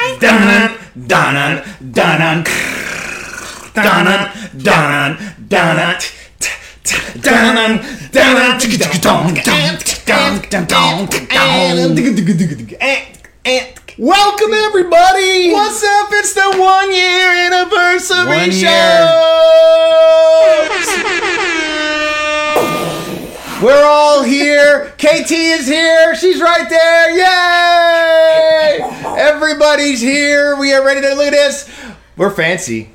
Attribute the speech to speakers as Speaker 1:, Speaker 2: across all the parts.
Speaker 1: dun dun dun dun dun dun dun it. Welcome everybody!
Speaker 2: What's up? It's the one year anniversary
Speaker 1: One
Speaker 2: show. We're all here. KT is here. She's right there. Yay! Everybody's here. We are ready to look at this. We're fancy.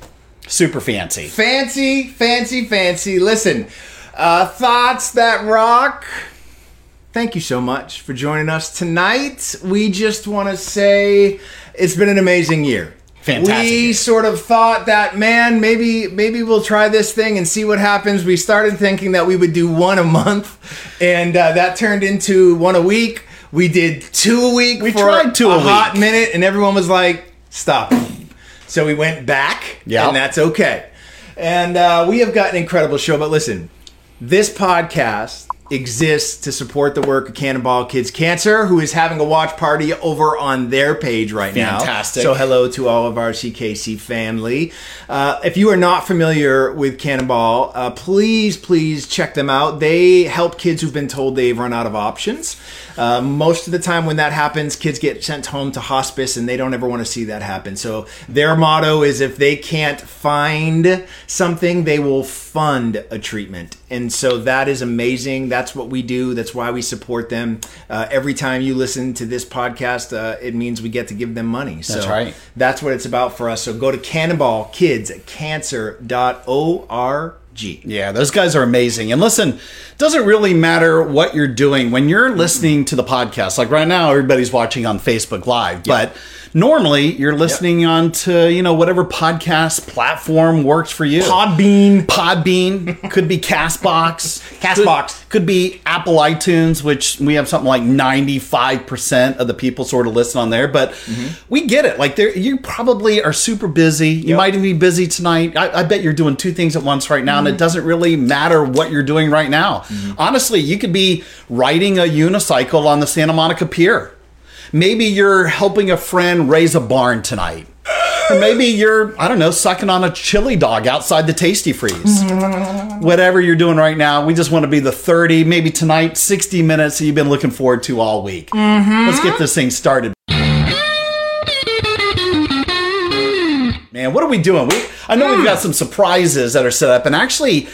Speaker 1: Super fancy.
Speaker 2: Fancy, fancy, fancy. Listen, uh, thoughts that rock. Thank you so much for joining us tonight. We just want to say it's been an amazing year.
Speaker 1: Fantastic
Speaker 2: We sort of thought that man, maybe maybe we'll try this thing and see what happens. We started thinking that we would do one a month, and uh, that turned into one a week. We did two a week.
Speaker 1: We
Speaker 2: for
Speaker 1: tried two a
Speaker 2: hot
Speaker 1: week.
Speaker 2: minute, and everyone was like, "Stop." So we went back,
Speaker 1: Yeah.
Speaker 2: and that's okay. And uh, we have got an incredible show. But listen, this podcast exists to support the work of Cannonball Kids Cancer, who is having a watch party over on their page right now.
Speaker 1: Fantastic.
Speaker 2: So hello to all of our CKC family. Uh, if you are not familiar with Cannonball, uh, please, please check them out. They help kids who've been told they've run out of options. Uh, most of the time, when that happens, kids get sent home to hospice, and they don't ever want to see that happen. So their motto is: if they can't find something, they will fund a treatment. And so that is amazing. That's what we do. That's why we support them. Uh, every time you listen to this podcast, uh, it means we get to give them money. So
Speaker 1: That's right.
Speaker 2: that's what it's about for us. So go to cannonballkidscancer.org.
Speaker 1: Yeah, those guys are amazing. And listen, doesn't really matter what you're doing when you're listening to the podcast. Like right now, everybody's watching on Facebook Live, but normally you're listening on to you know whatever podcast platform works for you.
Speaker 2: Podbean.
Speaker 1: Podbean could be Castbox.
Speaker 2: Castbox.
Speaker 1: could, could be Apple iTunes, which we have something like 95% of the people sort of listen on there. But mm-hmm. we get it. Like there, you probably are super busy. You
Speaker 2: Yep.
Speaker 1: might even be busy tonight. I, I bet you're doing two things at once right now, and it mm-hmm. doesn't really matter what you're doing right now. Mm-hmm. Honestly, you could be riding a unicycle on the Santa Monica Pier. Maybe you're helping a friend raise a barn tonight. Or maybe you're, I don't know, sucking on a chili dog outside the Tastee Freez. Whatever you're doing right now, we just want to be the 30, maybe tonight, 60 minutes that you've been looking forward to all week. Let's get this thing started. Man, what are we doing? We, I know we've hmm. got some surprises that are set up, and actually,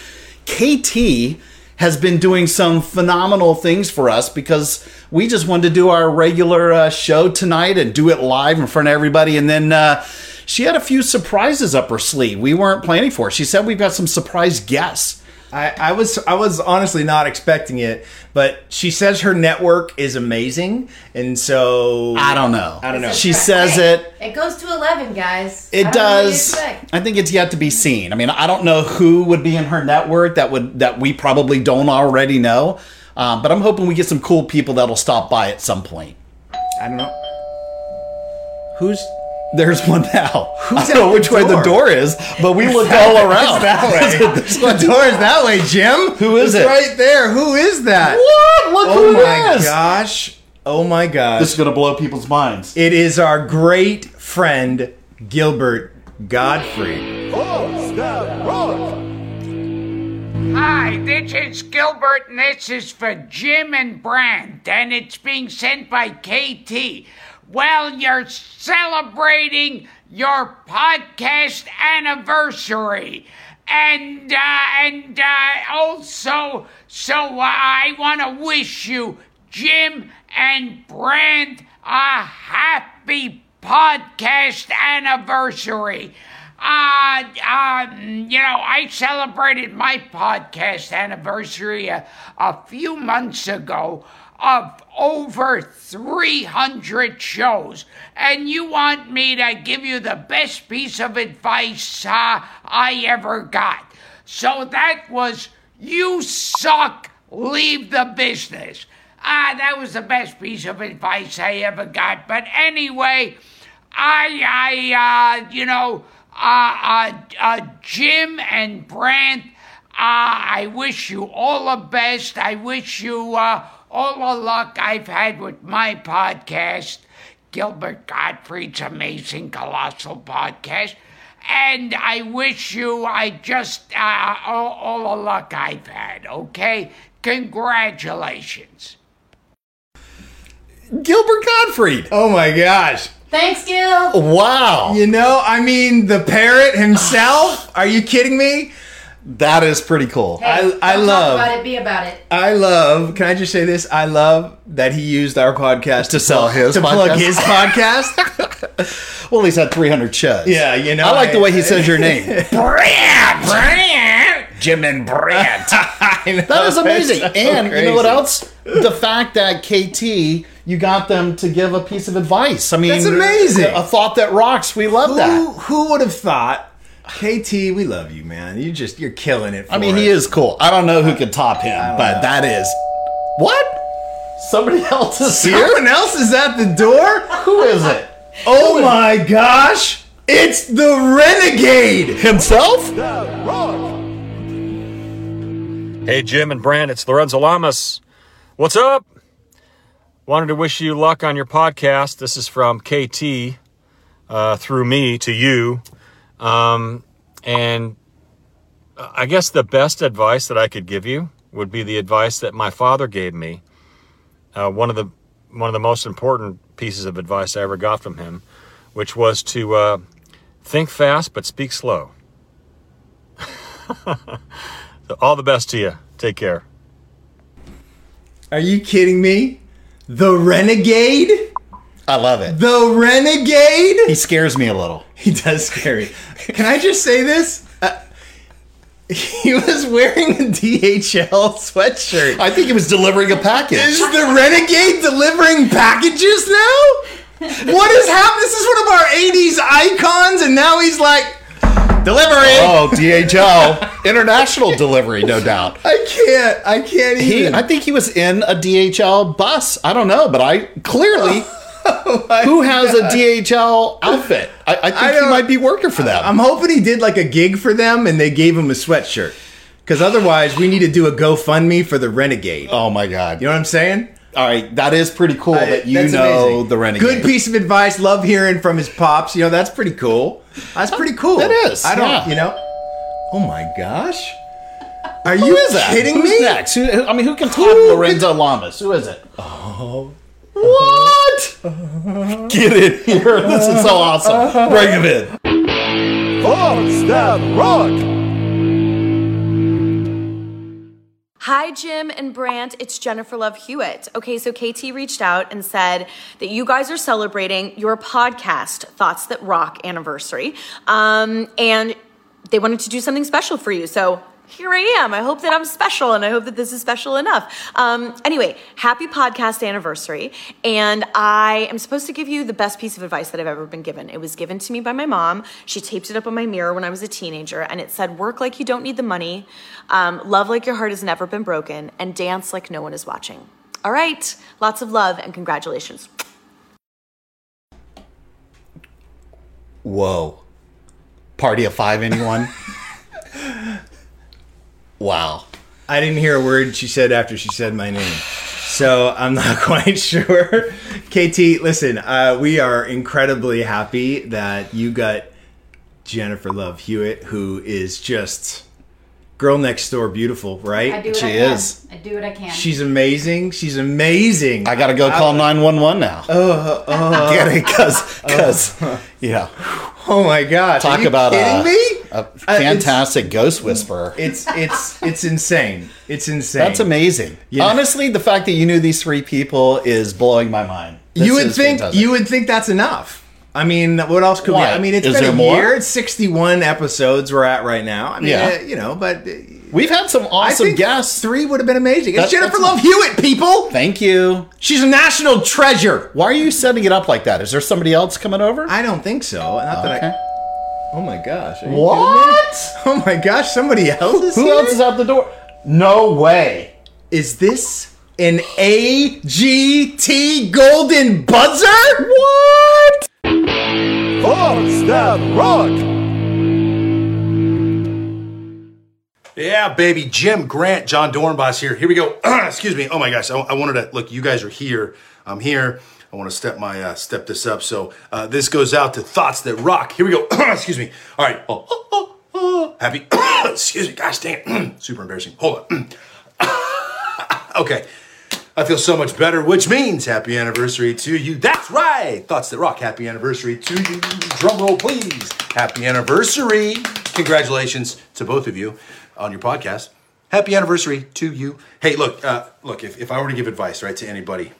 Speaker 1: KT has been doing some phenomenal things for us because we just wanted to do our regular uh, show tonight and do it live in front of everybody, and then. Uh, she had a few surprises up her sleeve we weren't planning for. She said we've got some surprise guests.
Speaker 2: I, I was I was honestly not expecting it, but she says her network is amazing, and so
Speaker 1: I don't know.
Speaker 2: I don't know.
Speaker 1: She says it.
Speaker 3: It goes to 11, guys.
Speaker 1: It
Speaker 3: I don't know what you
Speaker 1: does. I think it's yet to be seen. I mean, I don't know who would be in her network that would that we probably don't already know. Um, but I'm hoping we get some cool people that'll stop by at some point.
Speaker 2: I don't know who's
Speaker 1: There's one now. I
Speaker 2: at
Speaker 1: don't know
Speaker 2: the
Speaker 1: which way the
Speaker 2: door?
Speaker 1: door is, but we looked all around.
Speaker 2: that way. what door is that way, Jim?
Speaker 1: Who is
Speaker 2: It's
Speaker 1: it?
Speaker 2: Right there. Who is that?
Speaker 1: What? Look
Speaker 2: Oh
Speaker 1: who it
Speaker 2: my gosh! Oh my gosh!
Speaker 1: This is gonna blow people's minds.
Speaker 2: It is our great friend Gilbert Gottfried.
Speaker 4: Hi, this is Gilbert, and this is for Jim and Brand, and it's being sent by KT. Well, you're celebrating your podcast anniversary. And, uh, and, uh, also, so uh, I want to wish you, Jim and Brant, a happy podcast anniversary. Uh, um, you know, I celebrated my podcast anniversary a, a few months ago of over 300 shows, and you want me to give you the best piece of advice uh, I ever got. So that was you suck, leave the business. Ah, that was the best piece of advice I ever got. But anyway, I, I, uh, you know, uh, uh, uh, Jim and Brant, uh, I wish you all the best. I wish you uh, all the luck I've had with my podcast, Gilbert Gottfried's amazing colossal podcast. And I wish you, I just, uh, all, all the luck I've had, okay? Congratulations.
Speaker 1: Gilbert Gottfried.
Speaker 2: Oh my gosh.
Speaker 3: Thanks, Gil.
Speaker 1: Wow.
Speaker 2: You know, I mean, the parrot himself. Are you kidding me?
Speaker 1: That is pretty cool.
Speaker 3: Hey,
Speaker 2: I-
Speaker 3: don't
Speaker 2: I
Speaker 3: talk
Speaker 2: love-
Speaker 3: about it. Be about it.
Speaker 2: I love. Can I just say this? I love that he used our podcast
Speaker 1: To sell his
Speaker 2: to plug his podcast.
Speaker 1: Well, he's had 300 shows.
Speaker 2: Yeah, you know,
Speaker 1: I like the way he says your name.
Speaker 4: Brant! Brant!
Speaker 1: Jim and Brant. That is amazing.
Speaker 2: so
Speaker 1: and you know what else? The fact that KT, you got them to give a piece of advice. I mean,
Speaker 2: That's amazing.
Speaker 1: A thought that rocks. We love
Speaker 2: Who,
Speaker 1: that.
Speaker 2: who would have thought? KT, we love you, man. You just you're killing it. For
Speaker 1: I mean, he is cool. I don't know who could top him, but that is what? Somebody else is here.
Speaker 2: Someone else is at the door.
Speaker 1: Who is it?
Speaker 2: Oh my gosh! It's the renegade.
Speaker 1: Himself?
Speaker 5: Hey, Jim and Brand, it's Lorenzo Lamas. What's up? Wanted to wish you luck on your podcast. This is from KT uh, through me to you. Um, and I guess the best advice that I could give you would be the advice that my father gave me. Uh, one of the one of the most important pieces of advice I ever got from him, which was to uh, think fast but speak slow. so all the best to you. Take care.
Speaker 2: Are you kidding me? The renegade?
Speaker 1: I love it.
Speaker 2: The renegade?
Speaker 1: He scares me a little.
Speaker 2: He does scare me. Can I just say this? Uh, he was wearing a DHL sweatshirt.
Speaker 1: I think he was delivering a package.
Speaker 2: Is the renegade delivering packages now? What is happening? This is one of our 80s icons, and now he's like, delivery!
Speaker 1: Oh, DHL international delivery, no doubt.
Speaker 2: I can't. I can't
Speaker 1: He,
Speaker 2: even.
Speaker 1: I think he was in a DHL bus. I don't know, but I clearly Oh who has a DHL outfit. I, I think
Speaker 2: I
Speaker 1: he might be working for them.
Speaker 2: I'm hoping he did like a gig for them, and they gave him a sweatshirt. Because otherwise, we need to do a GoFundMe for the renegade.
Speaker 1: oh my god!
Speaker 2: You know what I'm saying?
Speaker 1: All right, that is pretty cool that you know
Speaker 2: amazing.
Speaker 1: the renegade.
Speaker 2: Good piece of advice. Love hearing from his pops. You know, that's pretty cool. That's pretty cool.
Speaker 1: That is,
Speaker 2: I don't,
Speaker 1: yeah.
Speaker 2: you know. Oh my gosh. Are
Speaker 1: Who
Speaker 2: you
Speaker 1: is that?
Speaker 2: kidding
Speaker 1: Who's
Speaker 2: me?
Speaker 1: next? Who, I mean, who can top
Speaker 2: Who
Speaker 1: Lorenzo Lamas? Who is it? Oh, what? Get in here! This is so awesome. Bring him in. Fox that rock.
Speaker 6: Hi, Jim and Brant. It's Jennifer Love Hewitt. Okay, so KT reached out and said that you guys are celebrating your podcast, Thoughts That Rock anniversary. Um, and they wanted to do something special for you. So here I am. I hope that I'm special and I hope that this is special enough. Um, anyway, happy podcast anniversary. And I am supposed to give you the best piece of advice that I've ever been given. It was given to me by my mom. She taped it up on my mirror when I was a teenager and it said, Work like you don't need the money, um, love like your heart has never been broken, and dance like no one is watching. All right, lots of love and congratulations.
Speaker 1: Whoa. Party of five, anyone? wow.
Speaker 2: I didn't hear a word she said after she said my name. So I'm not quite sure. KT, listen, uh, we are incredibly happy that you got Jennifer Love Hewitt, who is just girl next door beautiful, right?
Speaker 3: I do what
Speaker 1: She
Speaker 3: I can.
Speaker 1: is.
Speaker 3: I do what I can.
Speaker 2: She's amazing. She's amazing.
Speaker 1: I gotta go call 911 now.
Speaker 2: Oh, oh,
Speaker 1: Get it? Because, because, yeah.
Speaker 2: oh my god!
Speaker 1: Talk
Speaker 2: Are you
Speaker 1: about
Speaker 2: kidding
Speaker 1: a,
Speaker 2: me?
Speaker 1: a
Speaker 2: Uh,
Speaker 1: fantastic ghost whisperer.
Speaker 2: It's it's it's insane. It's insane.
Speaker 1: That's amazing.
Speaker 2: Yeah.
Speaker 1: Honestly, the fact that you knew these three people is blowing my mind. This
Speaker 2: you would think
Speaker 1: fantastic.
Speaker 2: you would think that's enough. I mean, what else could
Speaker 1: Why?
Speaker 2: we? I mean, it's
Speaker 1: Is
Speaker 2: been a
Speaker 1: more?
Speaker 2: year. It's sixty-one episodes we're at right now. I mean,
Speaker 1: Yeah.
Speaker 2: uh, you know, but uh,
Speaker 1: We've had some
Speaker 2: I
Speaker 1: awesome
Speaker 2: think
Speaker 1: guests.
Speaker 2: Three would have been amazing. It's
Speaker 1: That-
Speaker 2: Jennifer
Speaker 1: that's-
Speaker 2: Love Hewitt, people.
Speaker 1: Thank you.
Speaker 2: She's a national treasure.
Speaker 1: Why are you setting it up like that? Is there somebody else coming over?
Speaker 2: I don't think so. Not that I. Oh my gosh. are you
Speaker 1: What?
Speaker 2: kidding me? Oh my gosh. Somebody else is
Speaker 1: Who
Speaker 2: here?
Speaker 1: else is out the door? No way.
Speaker 2: Is this an AGT Golden Buzzer?
Speaker 1: What?
Speaker 7: Thoughts that rock. Yeah, baby. Jim Grant, John Dorenbos here. Here we go. Excuse me. Oh my gosh. I, I wanted to look. You guys are here. I'm here. I want to step my uh, step this up. So uh, this goes out to thoughts that rock. Here we go. Excuse me. All right. Oh, oh, oh, oh. Happy. Excuse me. Gosh it. Super embarrassing. Hold on. okay. I feel so much better, which means happy anniversary to you. That's right. Thoughts that rock. Happy anniversary to you. Drum roll, please. Happy anniversary. Congratulations to both of you on your podcast. Happy anniversary to you. Hey, look, uh, look. If, if I were to give advice, right, to anybody,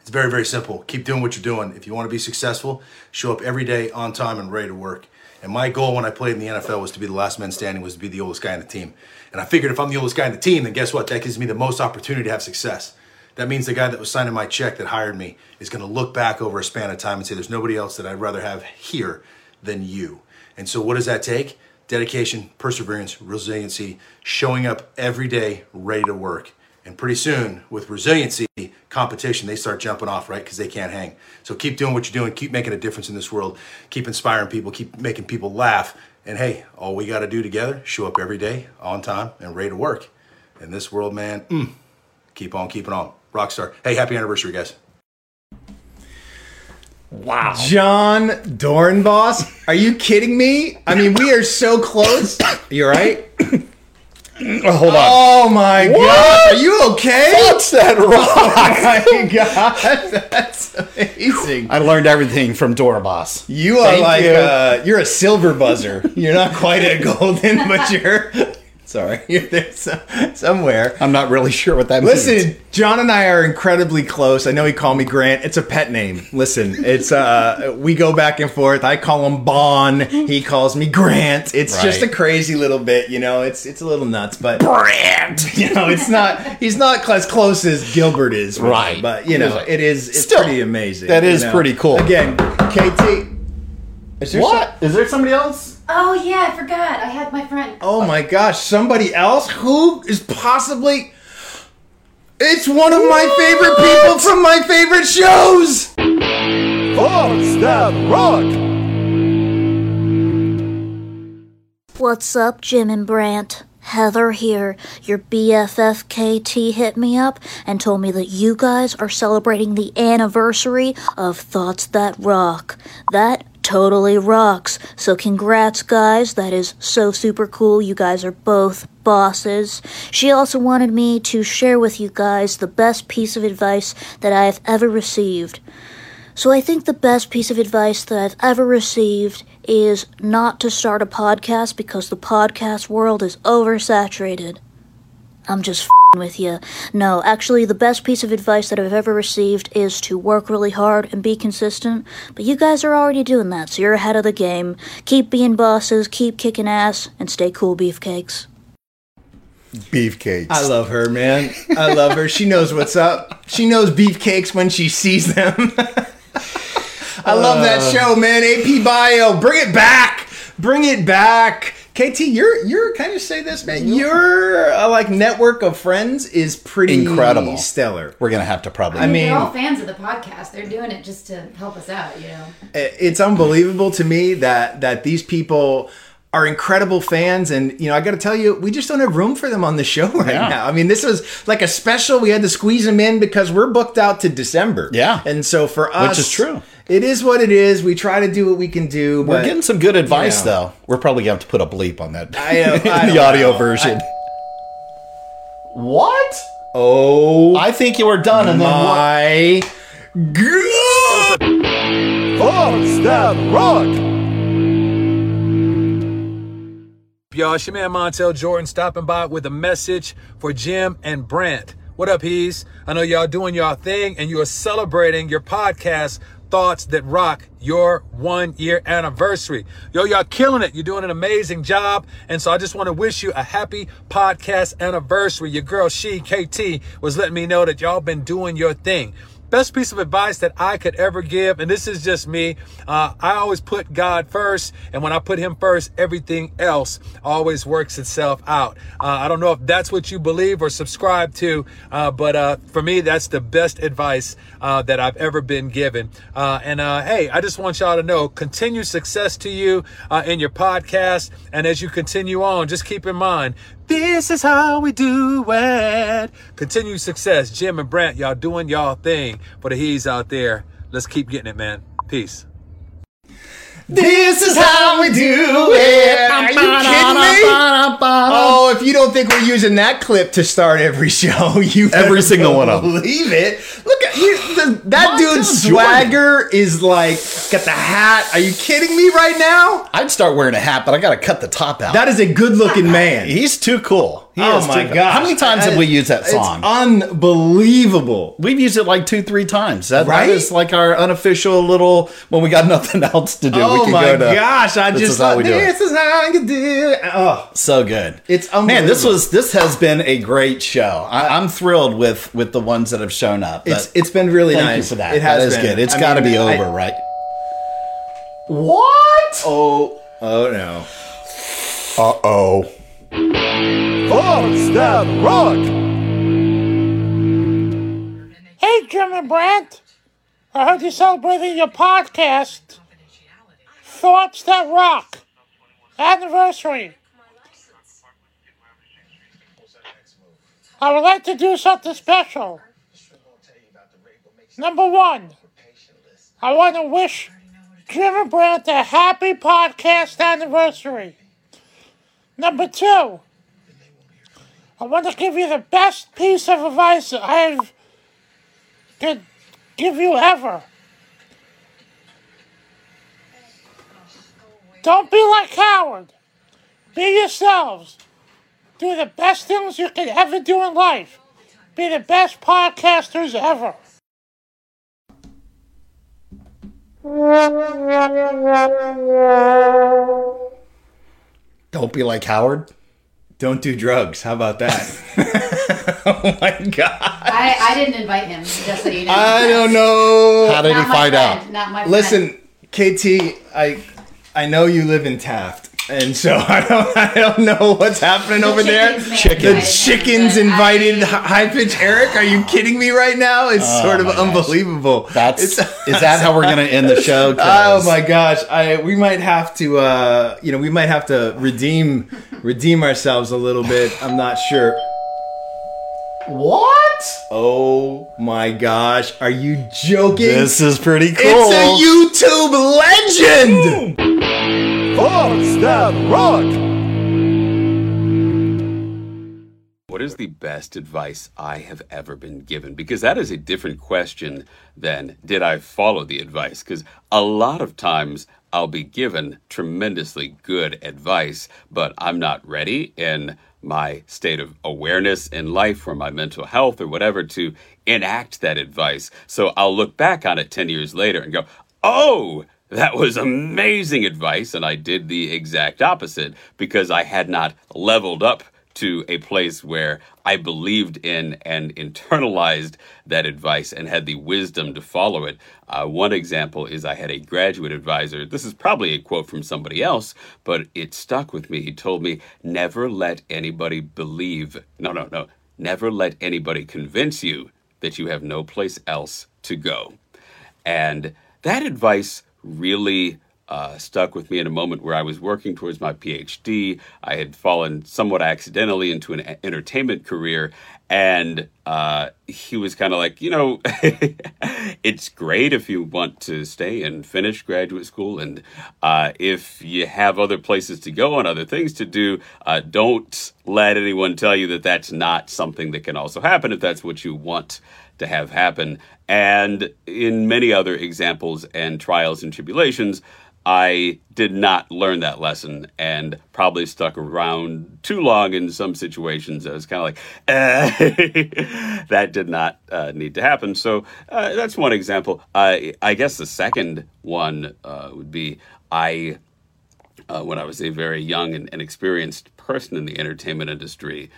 Speaker 7: it's very, very simple. Keep doing what you're doing. If you want to be successful, show up every day on time and ready to work. And my goal when I played in the NFL was to be the last man standing, was to be the oldest guy on the team. And I figured if I'm the oldest guy on the team, then guess what? That gives me the most opportunity to have success. That means the guy that was signing my check that hired me is going to look back over a span of time and say, there's nobody else that I'd rather have here than you. And so, what does that take? Dedication, perseverance, resiliency, showing up every day ready to work. And pretty soon, with resiliency, competition, they start jumping off, right? Because they can't hang. So keep doing what you're doing. Keep making a difference in this world. Keep inspiring people. Keep making people laugh. And hey, all we got to do together, show up every day, on time, and ready to work. In this world, man, mm, keep on keeping on. Rockstar. Hey, happy anniversary, guys.
Speaker 1: Wow.
Speaker 2: John Dorenbos? Are you kidding me? I mean, we are so close. You all right?
Speaker 1: Oh, hold on.
Speaker 2: Oh my god. Are you okay?
Speaker 1: What's that
Speaker 2: Oh
Speaker 1: rock?
Speaker 2: my god. That's amazing.
Speaker 1: I learned everything from Dorenbos.
Speaker 2: You are
Speaker 1: Thank
Speaker 2: like
Speaker 1: you.
Speaker 2: Uh, you're a silver buzzer. You're not quite a golden, but you're sorry. You're there so, somewhere.
Speaker 1: I'm not really sure what that means.
Speaker 2: Listen, John and I are incredibly close. I know he called me Grant. It's a pet name. Listen, it's uh we go back and forth. I call him Bon. He calls me Grant. It's just a crazy little bit, you know. It's it's a little nuts, but Grant. You know, it's not he's not as close as Gilbert is.
Speaker 1: Right.
Speaker 2: But you know, it is it's
Speaker 1: Still,
Speaker 2: pretty amazing.
Speaker 1: That is you
Speaker 2: know.
Speaker 1: pretty cool.
Speaker 2: Again, KT is there
Speaker 1: What? Is there somebody else?
Speaker 3: Oh yeah, I forgot. I had my friend.
Speaker 2: Oh my gosh, somebody else? Who is possibly. It's one of my favorite people from my favorite shows!
Speaker 7: Thoughts that rock.
Speaker 8: What's up, Jim and Brant? Heather here. Your BFF KT hit me up and told me that you guys are celebrating the anniversary of Thoughts That Rock. That totally rocks. So congrats, guys. That is so super cool. You guys are both bosses. She also wanted me to share with you guys the best piece of advice that I have ever received. So I think the best piece of advice that I've ever received is not to start a podcast because the podcast world is oversaturated. I'm just with you. No, actually, the best piece of advice that I've ever received is to work really hard and be consistent. But you guys are already doing that, so you're ahead of the game. Keep being bosses, keep kicking ass, and stay cool, beefcakes.
Speaker 1: Beefcakes.
Speaker 2: I love her, man. I love her. She knows what's up. She knows beefcakes when she sees them. I love that uh. show, man. AP Bio, bring it back. Bring it back. KT, you're you're can I just say this, man? Your uh, like network of friends is pretty
Speaker 1: Incredible.
Speaker 2: stellar.
Speaker 1: We're gonna have to probably.
Speaker 2: I mean,
Speaker 3: They're all fans of the podcast. They're doing it just to help us out, you know.
Speaker 2: it's unbelievable to me that that these people are incredible fans and you know i gotta tell you we just don't have room for them on the show right
Speaker 1: Yeah.
Speaker 2: now i mean this was like a special we had to squeeze them in because we're booked out to december
Speaker 1: Yeah.
Speaker 2: and so for us which
Speaker 1: is true.
Speaker 2: It is what it is we try to do what we can do
Speaker 1: We're getting some good advice,
Speaker 2: you know.
Speaker 1: though. We're probably gonna have to put a bleep on that
Speaker 2: I don't- I
Speaker 1: in the audio
Speaker 2: know.
Speaker 1: version. what?
Speaker 2: oh
Speaker 1: I think you were done, and then
Speaker 2: my god
Speaker 7: Thoughts that rock.
Speaker 9: Y'all, it's your man Montel Jordan stopping by with a message for Jim and Brant. What up, he's? I know y'all doing y'all thing and you are celebrating your podcast,
Speaker 10: Thoughts That Rock, your one year anniversary. Yo, y'all killing it. You're doing an amazing job. And so I just want to wish you a happy podcast anniversary. Your girl, she, KT, was letting me know that y'all been doing your thing best piece of advice that I could ever give, and this is just me, uh, I always put God first, and when I put Him first, everything else always works itself out. Uh, I don't know if that's what you believe or subscribe to, uh, but uh, for me, that's the best advice uh, that I've ever been given. Uh, and hey, I just want y'all to know, continued success to you in your podcast, and as you continue on, just keep in mind this is how we do it. Continued success. Jim and Brant, y'all doing y'all thing. For the he's out there, let's keep getting it, man. Peace.
Speaker 2: This is how we do it. Are you kidding me? Oh, if you don't think we're using that clip to start every show, you
Speaker 1: Every single one of 'em.
Speaker 2: Believe it. Look at you. The, that
Speaker 1: Montel
Speaker 2: dude's swagger is like got the hat. Are you kidding me right now?
Speaker 1: I'd start wearing a hat, but I got to cut the top out.
Speaker 2: That is a good looking man.
Speaker 1: He's too cool. He
Speaker 2: oh
Speaker 1: is
Speaker 2: my
Speaker 1: too
Speaker 2: god!
Speaker 1: How many times have we used that song?
Speaker 2: It's unbelievable.
Speaker 1: We've used it like two, three times. That,
Speaker 2: Right?
Speaker 1: that is like our unofficial little when we got nothing else to do. we
Speaker 2: Oh my
Speaker 1: go to,
Speaker 2: gosh! I
Speaker 1: this
Speaker 2: just
Speaker 1: is how
Speaker 2: thought
Speaker 1: we do
Speaker 2: this is how I can do it. Oh,
Speaker 1: So good.
Speaker 2: It's
Speaker 1: man. This was this has been a great show. I, I'm thrilled with with the ones that have shown up.
Speaker 2: it's it's been really
Speaker 1: thank
Speaker 2: nice.
Speaker 1: you for that.
Speaker 2: It has
Speaker 1: that is
Speaker 2: been.
Speaker 1: good. It's
Speaker 2: I
Speaker 1: got to
Speaker 2: mean,
Speaker 1: be
Speaker 2: I-
Speaker 1: over, right?
Speaker 2: What? Oh, oh no.
Speaker 1: Uh oh.
Speaker 10: Thoughts That Rock. Hey, Jim and Brent. I heard you celebrating your podcast, Thoughts That Rock, anniversary. I would like to do something special. Number one, I want to wish Jim and Brant a happy podcast anniversary. Number two, I want to give you the best piece of advice I've could give you ever. Don't be like Howard. Be yourselves. Do the best things you can ever do in life. Be the best podcasters ever.
Speaker 1: Don't be like Howard.
Speaker 2: Don't do drugs. How about that? oh my god!
Speaker 3: I, I didn't invite him, just so you know.
Speaker 2: I don't know.
Speaker 1: How did he
Speaker 3: my
Speaker 1: find
Speaker 3: friend,
Speaker 1: out?
Speaker 3: Not my
Speaker 2: Listen, KT, I I know you live in Taft, and so I don't I don't know what's happening over there.
Speaker 3: chickens
Speaker 2: The
Speaker 3: have invited him,
Speaker 2: chickens invited high pitch Eric. Are you kidding me right now? It's sort of
Speaker 1: Oh my gosh.
Speaker 2: unbelievable.
Speaker 1: That's
Speaker 2: It's-
Speaker 1: is that how we're gonna end the show? 'Cause
Speaker 2: Oh my gosh! I we might have to, uh, you know, we might have to redeem redeem ourselves a little bit. I'm not sure. What? Oh my gosh! Are you joking?
Speaker 1: This is pretty cool.
Speaker 2: It's a YouTube legend.
Speaker 10: Thoughts That Rock.
Speaker 11: What is the best advice I have ever been given? Because that is a different question than did I follow the advice? Because a lot of times I'll be given tremendously good advice, but I'm not ready in my state of awareness in life or my mental health or whatever to enact that advice. So I'll look back on it 10 years later and go, oh, that was amazing advice. And I did the exact opposite because I had not leveled up to a place where I believed in and internalized that advice and had the wisdom to follow it. Uh, one example is I had a graduate advisor. This is probably a quote from somebody else, but it stuck with me. He told me, never let anybody believe, no, no, no, never let anybody convince you that you have no place else to go. And that advice really uh, stuck with me in a moment where I was working towards my PhD. I had fallen somewhat accidentally into an entertainment career. And uh, he was kind of like, you know, it's great if you want to stay and finish graduate school. And uh, if you have other places to go and other things to do, uh, don't let anyone tell you that that's not something that can also happen if that's what you want to have happen. And in many other examples and trials and tribulations, I did not learn that lesson and probably stuck around too long in some situations. I was kind of like, eh, that did not uh, need to happen. So uh, that's one example. I I guess the second one uh, would be I, uh, when I was a very young and, and experienced person in the entertainment industry,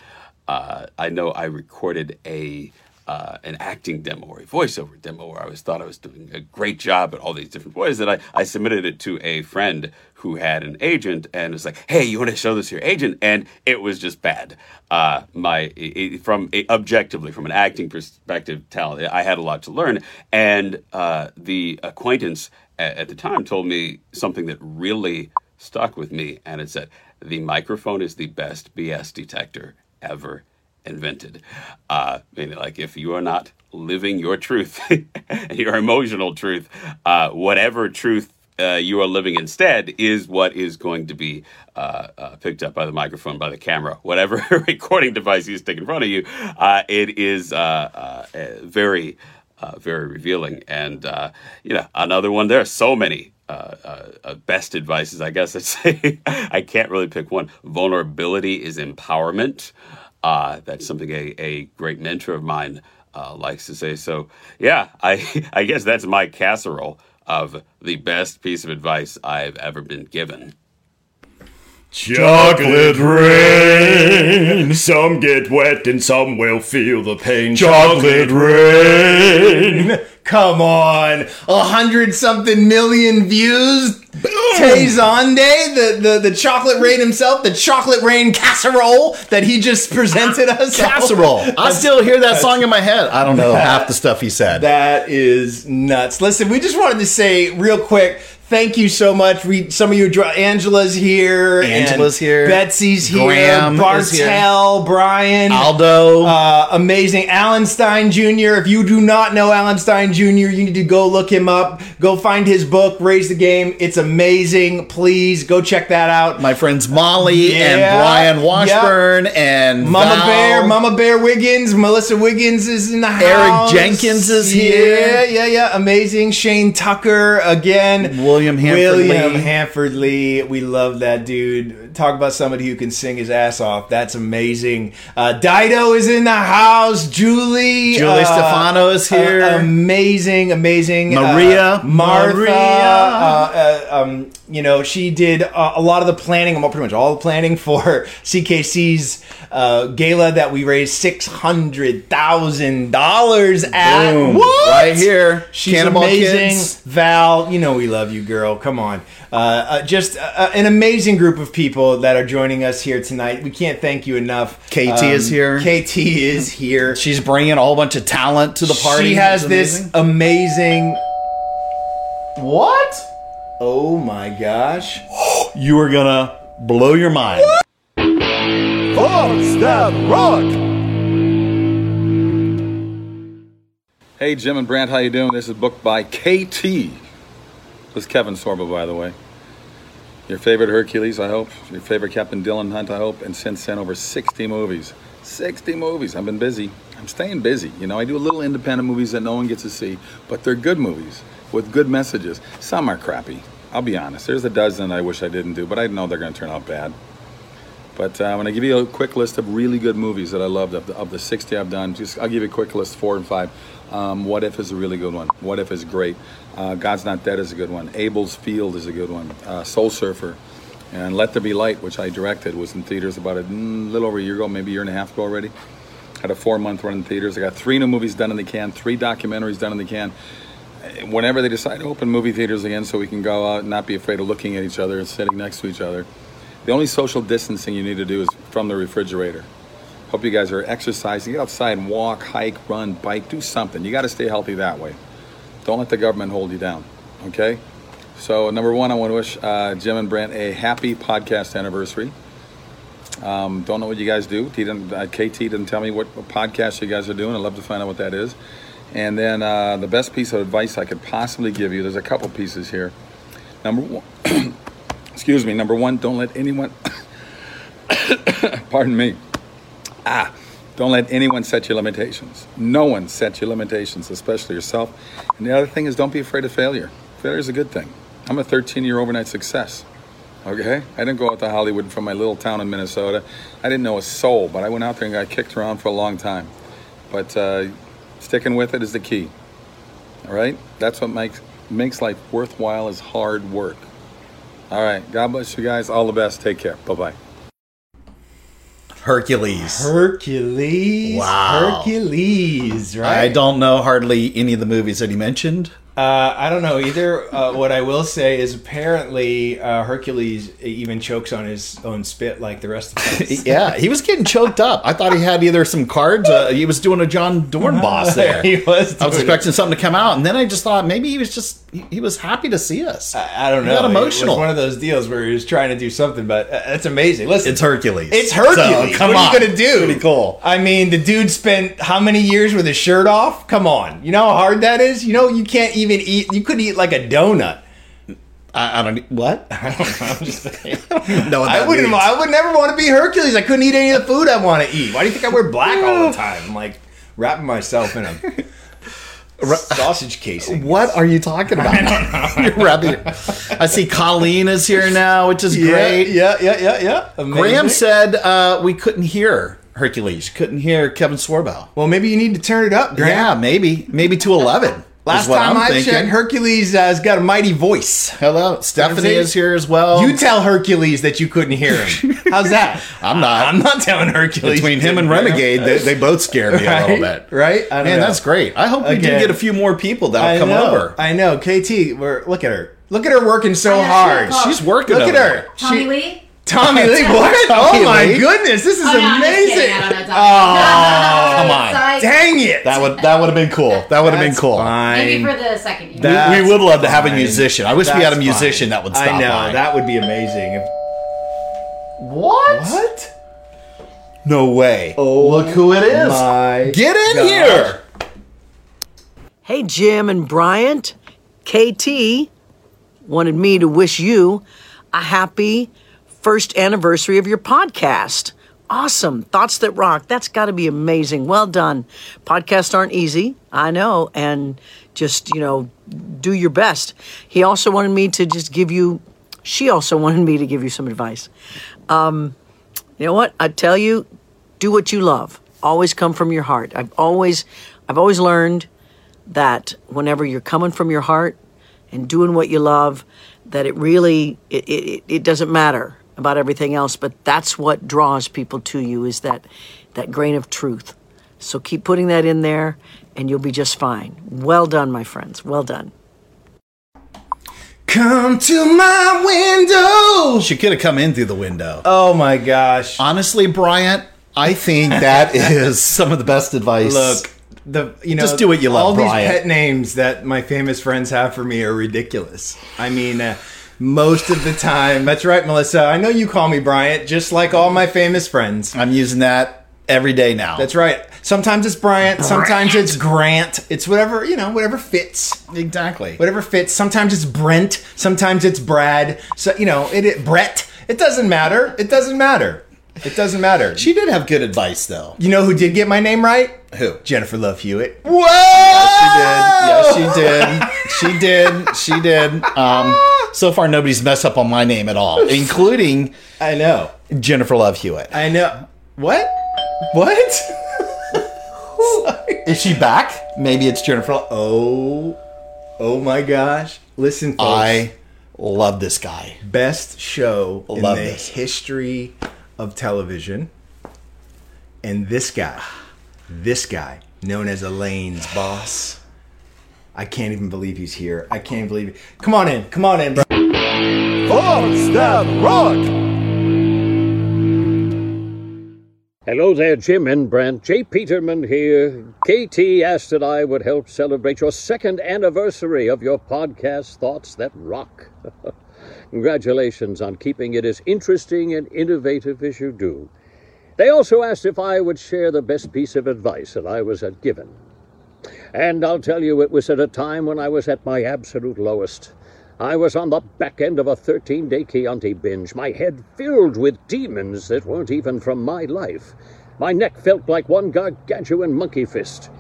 Speaker 11: uh, I know I recorded a uh, an acting demo or a voiceover demo where I was thought I was doing a great job at all these different voices. And I, I submitted it to a friend who had an agent and was like, "Hey, you want to show this to your agent?" And it was just bad. Uh, my it, from it, objectively from an acting perspective, talent I had a lot to learn. And uh, the acquaintance at, at the time told me something that really stuck with me, and it said, "The microphone is the best BS detector ever invented. Uh, meaning, like, if you are not living your truth, your emotional truth, uh, whatever truth uh, you are living instead is what is going to be uh, uh, picked up by the microphone, by the camera, whatever recording device you stick in front of you. Uh, it is uh, uh, very, very revealing. And, you know, another one, there are so many best advices, I guess I'd say. I can't really pick one. Vulnerability is empowerment. Uh, that's something a, a great mentor of mine uh, likes to say. So, yeah, I, I guess that's my casserole of the best piece of advice I've ever been given.
Speaker 12: Chocolate rain. Some get wet and some will feel the pain. Chocolate rain.
Speaker 2: Come on, a hundred something million views. Tay Zonday, the, the the chocolate rain himself, the chocolate rain casserole that he just presented us.
Speaker 1: Casserole. I still hear that song in my head. I don't know half the stuff he said.
Speaker 2: That is nuts. Listen, we just wanted to say real quick. Thank you so much. We some of you, Angela's here,
Speaker 1: Angela's here.
Speaker 2: Betsy's here,
Speaker 1: Graham here.
Speaker 2: Bartel, Brian,
Speaker 1: Aldo.
Speaker 2: uh, amazing. Alan Stein Jr. If you do not know Alan Stein Jr., you need to go look him up. Go find his book, Raise the Game. It's amazing. Please go check that out.
Speaker 1: My friends Molly and Brian Washburn and
Speaker 2: Mama
Speaker 1: Val.
Speaker 2: Bear, Mama Bear Wiggins, Melissa Wiggins is in the house.
Speaker 1: Eric Jenkins is here.
Speaker 2: Yeah, yeah, yeah. Amazing. Shane Tucker again.
Speaker 1: William Hanford
Speaker 2: William
Speaker 1: Lee.
Speaker 2: Hanford Lee. We love that dude. Talk about somebody who can sing his ass off. That's amazing. Uh, Dido is in the house. Julie.
Speaker 1: Julie
Speaker 2: uh,
Speaker 1: Stefano is here.
Speaker 2: uh, amazing, amazing.
Speaker 1: Maria.
Speaker 2: Uh, Martha.
Speaker 1: Maria.
Speaker 2: Uh, uh, um, you know, she did uh, a lot of the planning, well, pretty much all the planning for CKC's uh, gala that we raised six hundred thousand dollars at.
Speaker 1: Boom.
Speaker 2: What?
Speaker 1: Right here.
Speaker 2: She's
Speaker 1: Cannonball
Speaker 2: amazing.
Speaker 1: Kids.
Speaker 2: Val, you know we love you, girl. Come on. Uh, uh, just uh, an amazing group of people that are joining us here tonight. We can't thank you enough.
Speaker 1: KT
Speaker 2: Um,
Speaker 1: is here.
Speaker 2: KT is here.
Speaker 1: She's bringing a whole bunch of talent to the party.
Speaker 2: She has this
Speaker 1: amazing.
Speaker 2: amazing. What? Oh my gosh.
Speaker 1: You are gonna blow your mind.
Speaker 12: Thoughts that rock.
Speaker 9: Hey, Jim and Brant, how you doing? This is booked by KT. This is Kevin Sorbo, by the way. Your favorite Hercules, I hope. Your favorite Captain Dylan Hunt, I hope. And since then, over 60 movies. 60 movies. I've been busy. I'm staying busy. You know, I do little independent movies that no one gets to see, but they're good movies with good messages. Some are crappy. I'll be honest. There's a dozen I wish I didn't do, but I know they're going to turn out bad. But uh, when I give you a quick list of really good movies that I loved of the, of the 60 I've done, just I'll give you a quick list, four and five. Um, what If is a really good one. What If is great. Uh, God's Not Dead is a good one. Abel's Field is a good one. Uh, Soul Surfer. And Let There Be Light, which I directed, was in theaters about a mm, little over a year ago, maybe a year and a half ago already. Had a four month run in theaters. I got three new movies done in the can, three documentaries done in the can. Whenever they decide to open movie theaters again, so we can go out and not be afraid of looking at each other and sitting next to each other. The only social distancing you need to do is from the refrigerator. Hope you guys are exercising. Get outside and walk, hike, run, bike, do something. You got to stay healthy that way. Don't let the government hold you down. Okay? So, number one, I want to wish uh, Jim and Brent a happy podcast anniversary. Um, don't know what you guys do. T didn't, uh, KT didn't tell me what, podcast you guys are doing. I'd love to find out what that is. And then uh, the best piece of advice I could possibly give you there's a couple pieces here. Number one, excuse me, number one, don't let anyone, pardon me, ah, don't let anyone set your limitations. No one sets your limitations, especially yourself. And the other thing is don't be afraid of failure. Failure is a good thing. I'm a 13 year overnight success. Okay? I didn't go out to Hollywood from my little town in Minnesota. I didn't know a soul, but I went out there and got kicked around for a long time. But uh, sticking with it is the key. All right? That's what makes makes life worthwhile is hard work. All right. God bless you guys. All the best. Take care. Bye bye.
Speaker 1: Hercules.
Speaker 2: Hercules.
Speaker 1: Wow.
Speaker 2: Hercules, right?
Speaker 1: I don't know hardly any of the movies that he mentioned.
Speaker 2: Uh, I don't know either. Uh, what I will say is apparently uh, Hercules even chokes on his own spit like the rest of us.
Speaker 1: yeah, he was getting choked up. I thought he had either some cards. Uh, he was doing a John Dorn boss there.
Speaker 2: He was
Speaker 1: I was expecting something to come out, and then I just thought maybe he was just he, he was happy to see us.
Speaker 2: I don't
Speaker 1: He
Speaker 2: know.
Speaker 1: got
Speaker 2: It
Speaker 1: emotional.
Speaker 2: was one of those deals where he was trying to do something, but uh, it's amazing. Listen,
Speaker 1: It's Hercules.
Speaker 2: It's Hercules.
Speaker 1: So, come
Speaker 2: what
Speaker 1: on.
Speaker 2: are you gonna do?
Speaker 1: Pretty cool.
Speaker 2: I mean, the dude spent how many years with his shirt off? Come on, you know how hard that is. You know, you can't even eat. You couldn't eat like a donut.
Speaker 1: I, I don't. What?
Speaker 2: I don't know. I'm just saying.
Speaker 1: No,
Speaker 2: I wouldn't.
Speaker 1: means.
Speaker 2: I would never want to be Hercules. I couldn't eat any of the food I want to eat. Why do you think I wear black all the time? I'm like wrapping myself in a sausage casing.
Speaker 1: What are you talking about? You're rubbing. I see Colleen is here now, which is
Speaker 2: Yeah,
Speaker 1: great.
Speaker 2: Yeah, yeah, yeah, yeah.
Speaker 1: Graham said uh, we couldn't hear Hercules. Couldn't hear Kevin Sorbo.
Speaker 2: Well, maybe you need to turn it up, Graham.
Speaker 1: Yeah, maybe, maybe to eleven.
Speaker 2: Last time
Speaker 1: I'm
Speaker 2: I
Speaker 1: thinking.
Speaker 2: checked, Hercules uh, has got a mighty voice.
Speaker 1: Hello, Stephanie is here as well.
Speaker 2: You tell Hercules that you couldn't hear him. How's that?
Speaker 1: I'm not.
Speaker 2: I'm not telling Hercules.
Speaker 1: Between him and
Speaker 2: couldn't hear him.
Speaker 1: Renegade, they, they both scare me a little bit.
Speaker 2: Right? I don't
Speaker 1: Man,
Speaker 2: know.
Speaker 1: that's great. I hope we do get a few more people that'll
Speaker 2: I
Speaker 1: come
Speaker 2: know,
Speaker 1: over.
Speaker 2: I know. KT, we're look at her. Look at her working so
Speaker 3: I know, she
Speaker 2: hard.
Speaker 1: She's working.
Speaker 2: Look at her.
Speaker 3: Tommy
Speaker 2: She-
Speaker 3: Lee?
Speaker 2: Tommy Lee. What?
Speaker 1: Tommy
Speaker 2: Oh my
Speaker 1: Lee.
Speaker 2: goodness, this is
Speaker 3: Oh, no, I'm just
Speaker 2: amazing.
Speaker 3: kidding. I don't know Tommy.
Speaker 2: Oh,
Speaker 1: Come on.
Speaker 3: Sorry.
Speaker 2: dang it.
Speaker 1: That would that would have been cool. That would have been
Speaker 2: That's
Speaker 1: cool.
Speaker 3: Maybe for the second year.
Speaker 2: That-
Speaker 1: We, we would love to have a musician. I wish we had a musician
Speaker 2: fine.
Speaker 1: that would stop
Speaker 2: I know
Speaker 1: by.
Speaker 2: that would be amazing. If,
Speaker 1: what?
Speaker 2: what?
Speaker 1: No way.
Speaker 2: Oh,
Speaker 1: Look who it is.
Speaker 2: My
Speaker 1: Get in
Speaker 2: gosh.
Speaker 1: here.
Speaker 13: Hey, Jim and Bryant. KT wanted me to wish you a happy first anniversary of your podcast. Awesome. Thoughts that rock. That's got to be amazing. Well done. Podcasts aren't easy, I know, and just, you know, do your best. He also wanted me to just give you, she also wanted me to give you some advice. Um, you know what? I tell you, do what you love. Always come from your heart. I've always, I've always learned that whenever you're coming from your heart and doing what you love, that it really it, it, it doesn't matter about everything else. But that's what draws people to you is that that grain of truth. So keep putting that in there, and you'll be just fine. Well done, my friends. Well done.
Speaker 2: Come to my window.
Speaker 1: She could have come in through the window.
Speaker 2: Oh my gosh.
Speaker 1: Honestly, Bryant, I think that is some of the best advice.
Speaker 2: Look, the you know
Speaker 1: Just do what you love,
Speaker 2: All these pet names that my famous friends have for me are ridiculous. I mean, uh, most of the time. That's right, Melissa. I know you call me Bryant, just like all my famous friends.
Speaker 1: I'm using that every day now.
Speaker 2: That's right. Sometimes it's Bryant. Sometimes it's Grant. It's whatever you know, whatever fits.
Speaker 1: exactly.
Speaker 2: Whatever fits. Sometimes it's Brent. Sometimes it's Brad. So you know, it, it Brett. It doesn't matter. It doesn't matter. It doesn't matter.
Speaker 1: She did have good advice, though.
Speaker 2: You know who did get my name right?
Speaker 1: Who?
Speaker 2: Jennifer Love Hewitt.
Speaker 1: Whoa! Yes, she did. Yes, she did. She did. She did. Um, so far, nobody's messed up on my name at all, including
Speaker 2: I know.
Speaker 1: Jennifer Love Hewitt.
Speaker 2: I know. What? What?
Speaker 1: Is she back? Maybe it's Jennifer. Lo-
Speaker 2: oh, oh my gosh! Listen, folks.
Speaker 1: I love this guy.
Speaker 2: best show in
Speaker 1: Love
Speaker 2: the
Speaker 1: this.
Speaker 2: history of television, and this guy, this guy, known as Elaine's boss. I can't even believe he's here. I can't believe it. Come on in. Come on in, bro.
Speaker 12: Thoughts that rock.
Speaker 14: Hello there, Jim and Brent. J. Peterman here. KT asked that I would help celebrate your second anniversary of your podcast, Thoughts That Rock. Congratulations on keeping it as interesting and innovative as you do. They also asked if I would share the best piece of advice that I was given. And I'll tell you, it was at a time when I was at my absolute lowest. I was on the back end of a 13 day Chianti binge, my head filled with demons that weren't even from my life. My neck felt like one gargantuan monkey fist.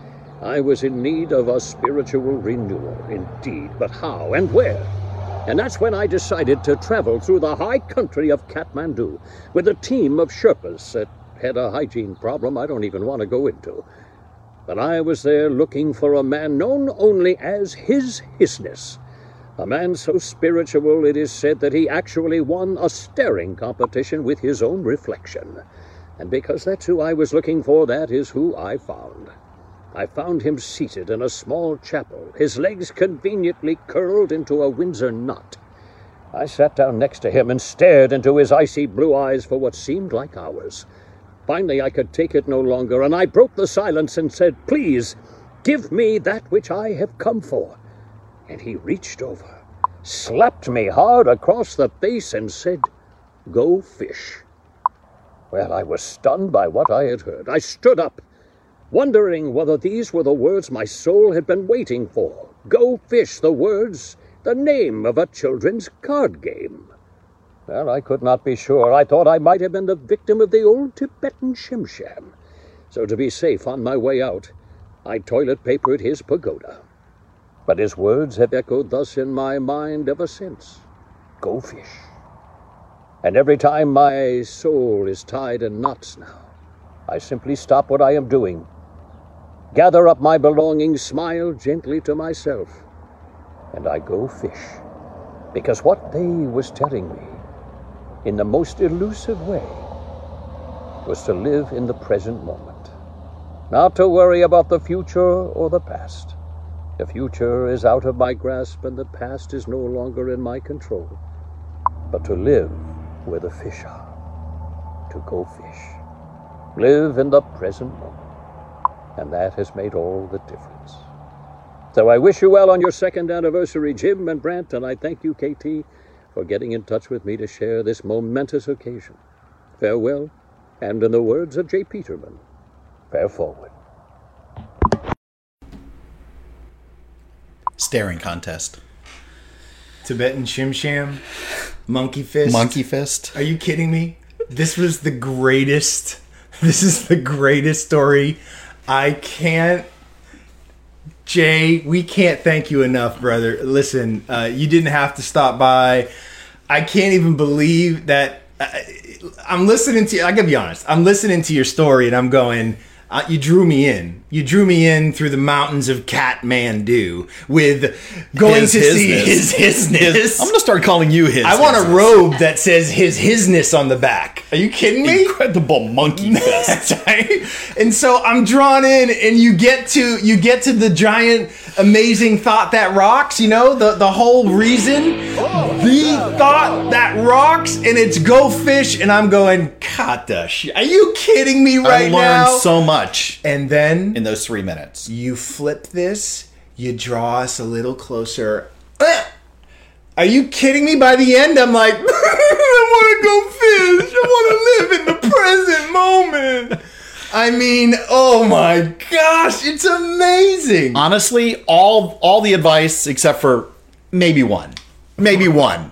Speaker 14: I was in need of a spiritual renewal, indeed, but how and where? And that's when I decided to travel through the high country of Kathmandu with a team of Sherpas that had a hygiene problem I don't even want to go into. But I was there looking for a man known only as His Hisness. A man so spiritual it is said that he actually won a staring competition with his own reflection. And because that's who I was looking for, that is who I found. I found him seated in a small chapel, his legs conveniently curled into a Windsor knot. I sat down next to him and stared into his icy blue eyes for what seemed like hours. Finally, I could take it no longer, and I broke the silence and said, Please, give me that which I have come for. And he reached over, slapped me hard across the face, and said, Go fish. Well, I was stunned by what I had heard. I stood up, wondering whether these were the words my soul had been waiting for. Go fish, the words, the name of a children's card game. Well, I could not be sure. I thought I might have been the victim of the old Tibetan shimsham. So to be safe on my way out, I toilet papered his pagoda. But his words have echoed thus in my mind ever since. Go fish. And every time my soul is tied in knots now, I simply stop what I am doing, gather up my belongings, smile gently to myself, and I go fish. Because what they was telling me, in the most elusive way, was to live in the present moment, not to worry about the future or the past. The future is out of my grasp, and the past is no longer in my control, but to live where the fish are, to go fish. Live in the present moment. And that has made all the difference. So I wish you well on your second anniversary, Jim and Brant, and I thank you, KT, for getting in touch with me to share this momentous occasion. Farewell, and in the words of J. Peterman, fare forward.
Speaker 1: Staring contest.
Speaker 2: Tibetan Shim Sham, monkey fist.
Speaker 1: Monkey fist.
Speaker 2: Are you kidding me? This was the greatest. This is the greatest story. I can't. Jay, we can't thank you enough, brother. Listen, uh, you didn't have to stop by. I can't even believe that. uh, I'm listening to. You. I gotta be honest. I'm listening to your story, and I'm going. Uh, you drew me in. You drew me in through the mountains of Kathmandu with going
Speaker 1: His
Speaker 2: to see his hisness.
Speaker 1: His- I'm gonna start calling you his.
Speaker 2: I want a robe that says his hisness on the back. Are you kidding me?
Speaker 1: Incredible monkey fist.
Speaker 2: Right. And so I'm drawn in, and you get to you get to the giant, amazing thought that rocks. You know the the whole reason, the thought that rocks, and it's go fish. And I'm going, God, the shit. Are you kidding me right now?
Speaker 1: I learned
Speaker 2: now?
Speaker 1: so much
Speaker 2: and then
Speaker 1: in those three minutes.
Speaker 2: you flip this, you draw us a little closer. Ah! Are you kidding me? By the end, I'm like, I want to go fish. I want to live in the present moment. I mean, oh my gosh, it's amazing.
Speaker 1: Honestly, all all the advice except for maybe one, maybe one.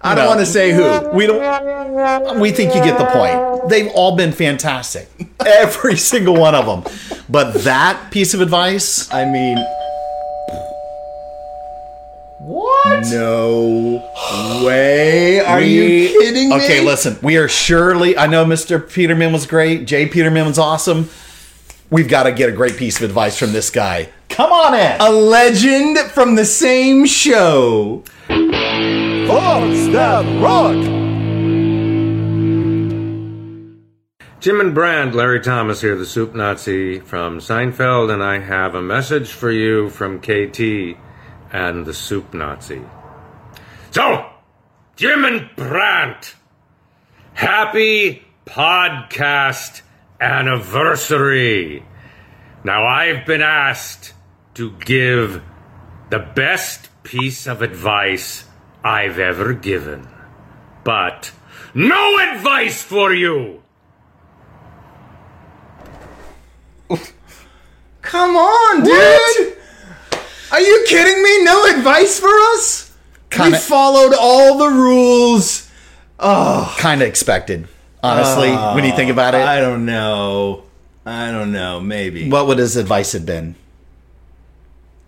Speaker 2: I don't want to say who.
Speaker 1: We don't. We think you get the point. They've all been fantastic, every single one of them. But that piece of advice,
Speaker 2: I mean,
Speaker 1: what?
Speaker 2: No way. Are
Speaker 1: We-
Speaker 2: you kidding me?
Speaker 1: Okay, listen. We are surely. I know Mr. Peterman was great. Jay Peterman was awesome. We've got to get a great piece of advice from this guy. Come on in.
Speaker 2: A legend from the same show.
Speaker 12: Thoughts that rock.
Speaker 15: Jim and Brant, Larry Thomas here, the Soup Nazi from Seinfeld, and I have a message for you from KT and the Soup Nazi. So, Jim and Brant, happy podcast anniversary. Now, I've been asked to give the best piece of advice I've ever given, but no advice for you!
Speaker 2: Come on, dude. Are you kidding me? No advice for us?
Speaker 1: Kinda-
Speaker 2: we followed all the rules. Oh,
Speaker 1: Kind of expected, honestly, when you think about it.
Speaker 2: I don't know. I don't know. Maybe.
Speaker 1: What would his advice have been?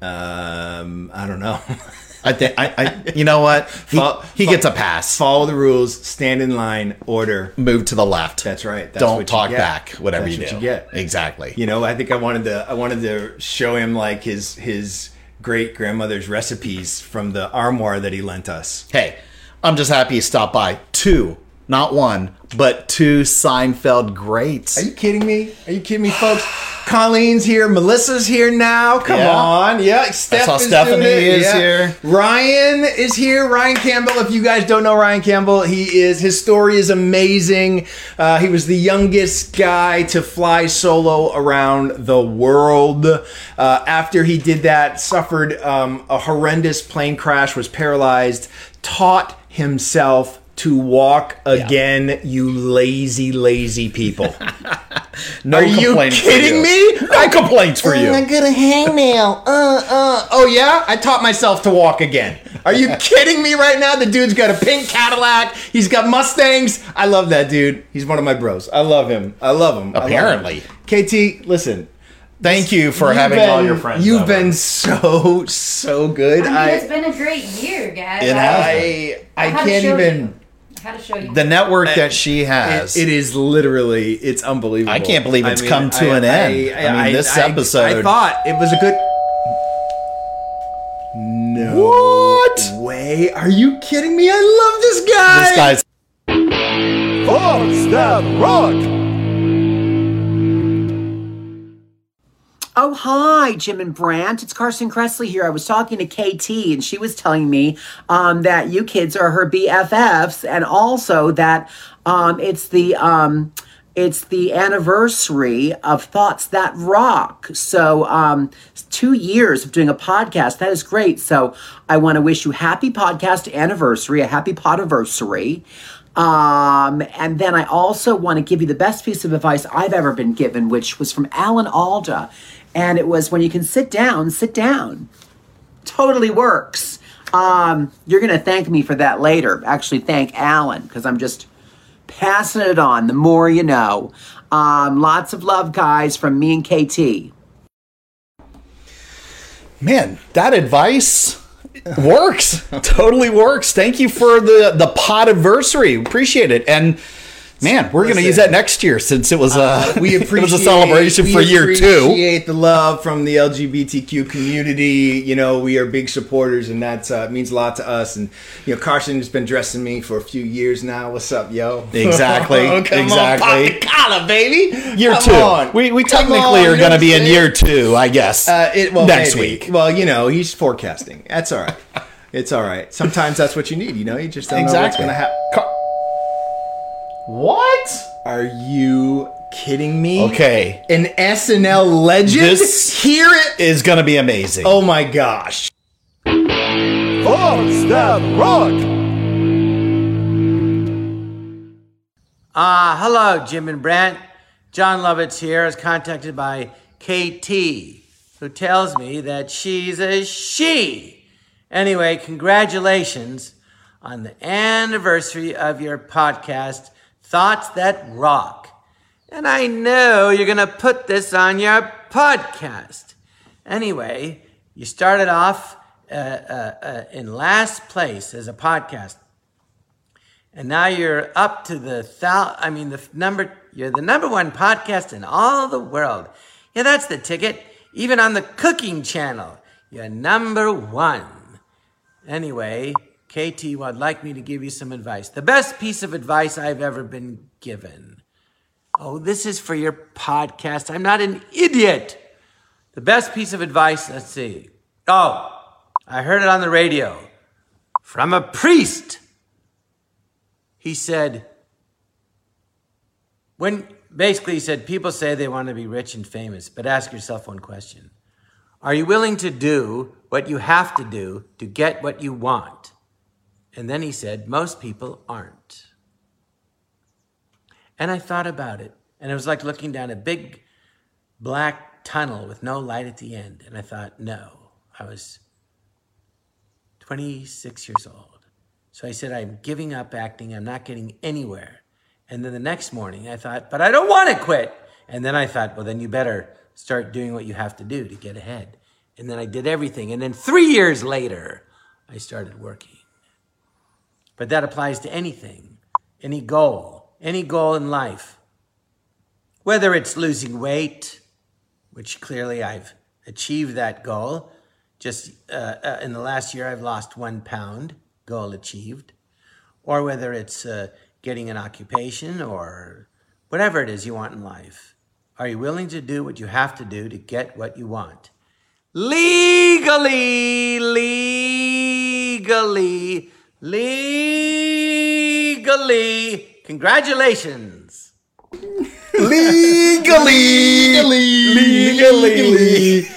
Speaker 2: Um, I don't know.
Speaker 1: I think I, I you know what he,
Speaker 2: Fo-
Speaker 1: he gets a pass.
Speaker 2: Follow the rules. Stand in line. Order.
Speaker 1: Move to the left.
Speaker 2: That's right. That's
Speaker 1: Don't
Speaker 2: what you
Speaker 1: talk back. Whatever
Speaker 2: That's
Speaker 1: you
Speaker 2: what
Speaker 1: do.
Speaker 2: you get.
Speaker 1: Exactly.
Speaker 2: You know, I think I wanted to. I wanted to show him like his his great grandmother's recipes from the armoire that he lent us.
Speaker 1: Hey, I'm just happy you stopped by. Two, not one, but two Seinfeld greats.
Speaker 2: Are you kidding me? Are you kidding me, folks? Colleen's here. Melissa's here now. Come
Speaker 1: Yeah.
Speaker 2: on. Yeah. Steph is
Speaker 1: Stephanie is
Speaker 2: Yeah.
Speaker 1: here.
Speaker 2: Ryan is here. Ryan Campbell. If you guys don't know Ryan Campbell, he is, his story is amazing. Uh, he was the youngest guy to fly solo around the world. Uh, after he did that, suffered um, a horrendous plane crash, was paralyzed, taught himself to walk again, you lazy, lazy people.
Speaker 1: No
Speaker 2: Are you
Speaker 1: complaints for
Speaker 2: kidding
Speaker 1: you.
Speaker 2: me?
Speaker 1: No complaints for you.
Speaker 2: I got a hangnail. Uh, uh. Oh yeah, I taught myself to walk again. Are you kidding me right now? The dude's got a pink Cadillac. He's got Mustangs. I love that dude. He's one of my bros. I love him. I love him. I love him.
Speaker 1: Apparently.
Speaker 2: KT, listen.
Speaker 1: Thank you for
Speaker 2: You've
Speaker 1: having
Speaker 2: been-
Speaker 1: all your friends.
Speaker 2: You've
Speaker 1: over.
Speaker 2: been so so good.
Speaker 3: I mean,
Speaker 2: I
Speaker 3: it's been a great year, guys.
Speaker 1: It
Speaker 3: I-
Speaker 1: has
Speaker 2: I I can't even.
Speaker 3: you. I had to show you.
Speaker 1: the network that she has.
Speaker 2: It, it is literally, it's unbelievable.
Speaker 1: I can't believe it's
Speaker 2: mean,
Speaker 1: come to an end. I mean, this episode-
Speaker 2: I thought it was a good. No
Speaker 1: What?
Speaker 2: way! Are you kidding me? I love this guy.
Speaker 1: this guy's
Speaker 12: Thoughts that rock.
Speaker 16: Oh, hi, Jim and Brant. It's Carson Kressley here. I was talking to KT, and she was telling me um, that you kids are her BFFs, and also that um, it's the um, it's the anniversary of Thoughts That Rock. So, um, two years of doing a podcast. That is great. So, I want to wish you happy podcast anniversary, a happy podiversary. Um, and then I also want to give you the best piece of advice I've ever been given, which was from Alan Alda. And it was when you can sit down, sit down. Totally works. Um, you're going to thank me for that later. Actually, thank Alan because I'm just passing it on. The more you know. Um, lots of love, guys, from me and KT.
Speaker 1: man, that advice works. totally works. Thank you for the the pot anniversary. Appreciate it. And man, we're going to use that next year since it was a
Speaker 2: we
Speaker 1: it
Speaker 2: appreciate
Speaker 1: was a celebration
Speaker 2: we
Speaker 1: for year two.
Speaker 2: Appreciate the love from the LGBTQ community. You know, we are big supporters, and that uh, means a lot to us. And you know, Carson has been dressing me for a few years now. What's up, yo?
Speaker 1: Exactly,
Speaker 2: Oh, come
Speaker 1: exactly.
Speaker 2: On, collar, baby.
Speaker 1: Year
Speaker 2: Come
Speaker 1: two.
Speaker 2: on.
Speaker 1: We we
Speaker 2: Come
Speaker 1: technically
Speaker 2: on,
Speaker 1: are going to be in year two, I guess.
Speaker 2: Uh, it, well,
Speaker 1: next
Speaker 2: maybe.
Speaker 1: week.
Speaker 2: Well, you know, he's forecasting. That's all right. It's all right. Sometimes that's what you need. You know, you just don't know what's
Speaker 1: Exactly.
Speaker 2: going to happen.
Speaker 1: What?
Speaker 2: Are you kidding me?
Speaker 1: Okay.
Speaker 2: An SNL legend?
Speaker 1: This
Speaker 2: Hear it?
Speaker 1: is going to be amazing.
Speaker 2: Oh my gosh.
Speaker 12: Thoughts that rock.
Speaker 17: Ah, hello, Jim and Brant. Jon Lovitz here. I was contacted by KT, who tells me that she's a she. Anyway, congratulations on the anniversary of your podcast, Thoughts That Rock. And I know you're going to put this on your podcast. Anyway, you started off uh, uh, uh, in last place as a podcast and now you're up to the thou. I mean, the number. You're the number one podcast in all the world. Yeah, that's the ticket. Even on the cooking channel, you're number one. Anyway, KT would like me to give you some advice. The best piece of advice I've ever been given. Oh, this is for your podcast. I'm not an idiot. The best piece of advice. Let's see. Oh, I heard it on the radio from a priest he said, when basically he said, people say they want to be rich and famous, but ask yourself one question Are you willing to do what you have to do to get what you want? And then he said, Most people aren't. And I thought about it, and it was like looking down a big black tunnel with no light at the end. And I thought, no, I was 26 years old. So I said, I'm giving up acting. I'm not getting anywhere. And then the next morning, I thought, but I don't want to quit. And then I thought, well, then you better start doing what you have to do to get ahead. And then I did everything. And then three years later, I started working. But that applies to anything, any goal, any goal in life. Whether it's losing weight, which clearly I've achieved that goal. Just uh, uh, in the last year, I've lost one pound, goal achieved. Or whether it's uh, getting an occupation or whatever it is you want in life. Are you willing to do what you have to do to get what you want? Legally, legally, legally. Congratulations.
Speaker 2: legally, legally. Legally.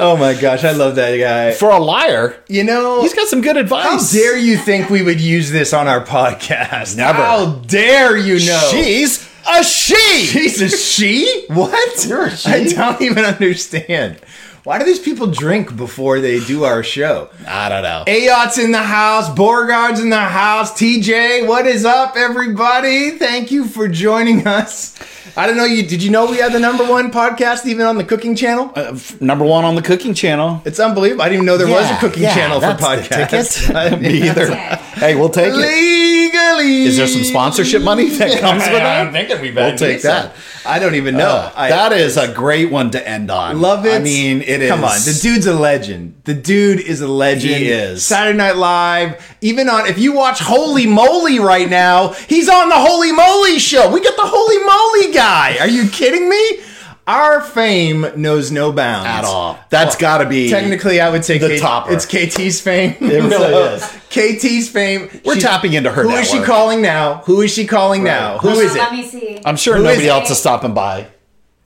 Speaker 2: Oh my gosh, I love that guy.
Speaker 1: For a liar,
Speaker 2: you know,
Speaker 1: he's got some good advice.
Speaker 2: How dare you think we would use this on our podcast?
Speaker 1: Never.
Speaker 2: How dare you know?
Speaker 1: She's a she.
Speaker 2: She's a she? What?
Speaker 1: You're a she?
Speaker 2: I don't even understand. Why do these people drink before they do our show?
Speaker 1: I don't know.
Speaker 2: Ayot's in the house, Borgard's in the house, TJ, what is up, everybody? Thank you for joining us. I don't know you. Did you know we had the number one podcast even on the cooking channel?
Speaker 1: Uh, f- number one on the cooking channel.
Speaker 2: It's unbelievable. I didn't even know there was a cooking
Speaker 1: yeah,
Speaker 2: channel for
Speaker 1: that's the
Speaker 2: podcasts.
Speaker 1: ticket. Me either. Hey, we'll take it.
Speaker 2: Legally.
Speaker 1: Is there some sponsorship money that comes with that?
Speaker 2: I'm thinking we
Speaker 1: We'll take that.
Speaker 2: I don't even know.
Speaker 1: Uh,
Speaker 2: I-
Speaker 1: that is a great one to end on.
Speaker 2: Love it.
Speaker 1: I mean, it is.
Speaker 2: Come on, the dude's a legend. The dude is a legend.
Speaker 1: He is.
Speaker 2: Saturday Night Live. Even on, if you watch Holy Moly right now, he's on the Holy Moly show. We got the Holy Moly guy. Are you kidding me? Our fame knows no bounds
Speaker 1: At all. That's gotta be
Speaker 2: Technically, I would say
Speaker 1: the
Speaker 2: K-
Speaker 1: topper.
Speaker 2: It's KT's fame.
Speaker 1: It really is.
Speaker 2: KT's fame.
Speaker 1: We're tapping into her
Speaker 2: Who is she calling now? Who is she calling now? Who is
Speaker 3: Let
Speaker 2: it?
Speaker 3: me see.
Speaker 1: I'm sure
Speaker 2: Who is
Speaker 1: nobody
Speaker 2: it?
Speaker 1: else is stopping by.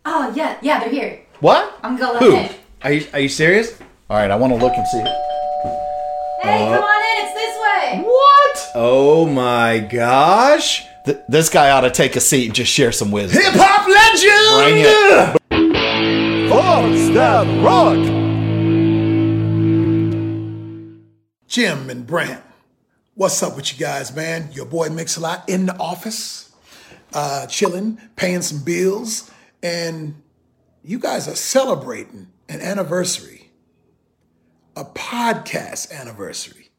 Speaker 3: Oh yeah, yeah, they're here.
Speaker 2: What?
Speaker 3: I'm gonna
Speaker 1: Who?
Speaker 3: in.
Speaker 2: Are you, are you serious?
Speaker 1: All right, I want to look and see.
Speaker 3: Hey,
Speaker 2: Uh,
Speaker 3: come on in. It's this way.
Speaker 1: What?
Speaker 2: Oh my gosh.
Speaker 1: Th- this guy ought to take a seat and just share some wisdom.
Speaker 2: Hip hop legend!
Speaker 1: Bring it.
Speaker 12: That rock.
Speaker 18: Jim and Brant, what's up with you guys, man? Your boy Mix-a-Lot in the office, uh, chilling, paying some bills, and you guys are celebrating an anniversary, a podcast anniversary.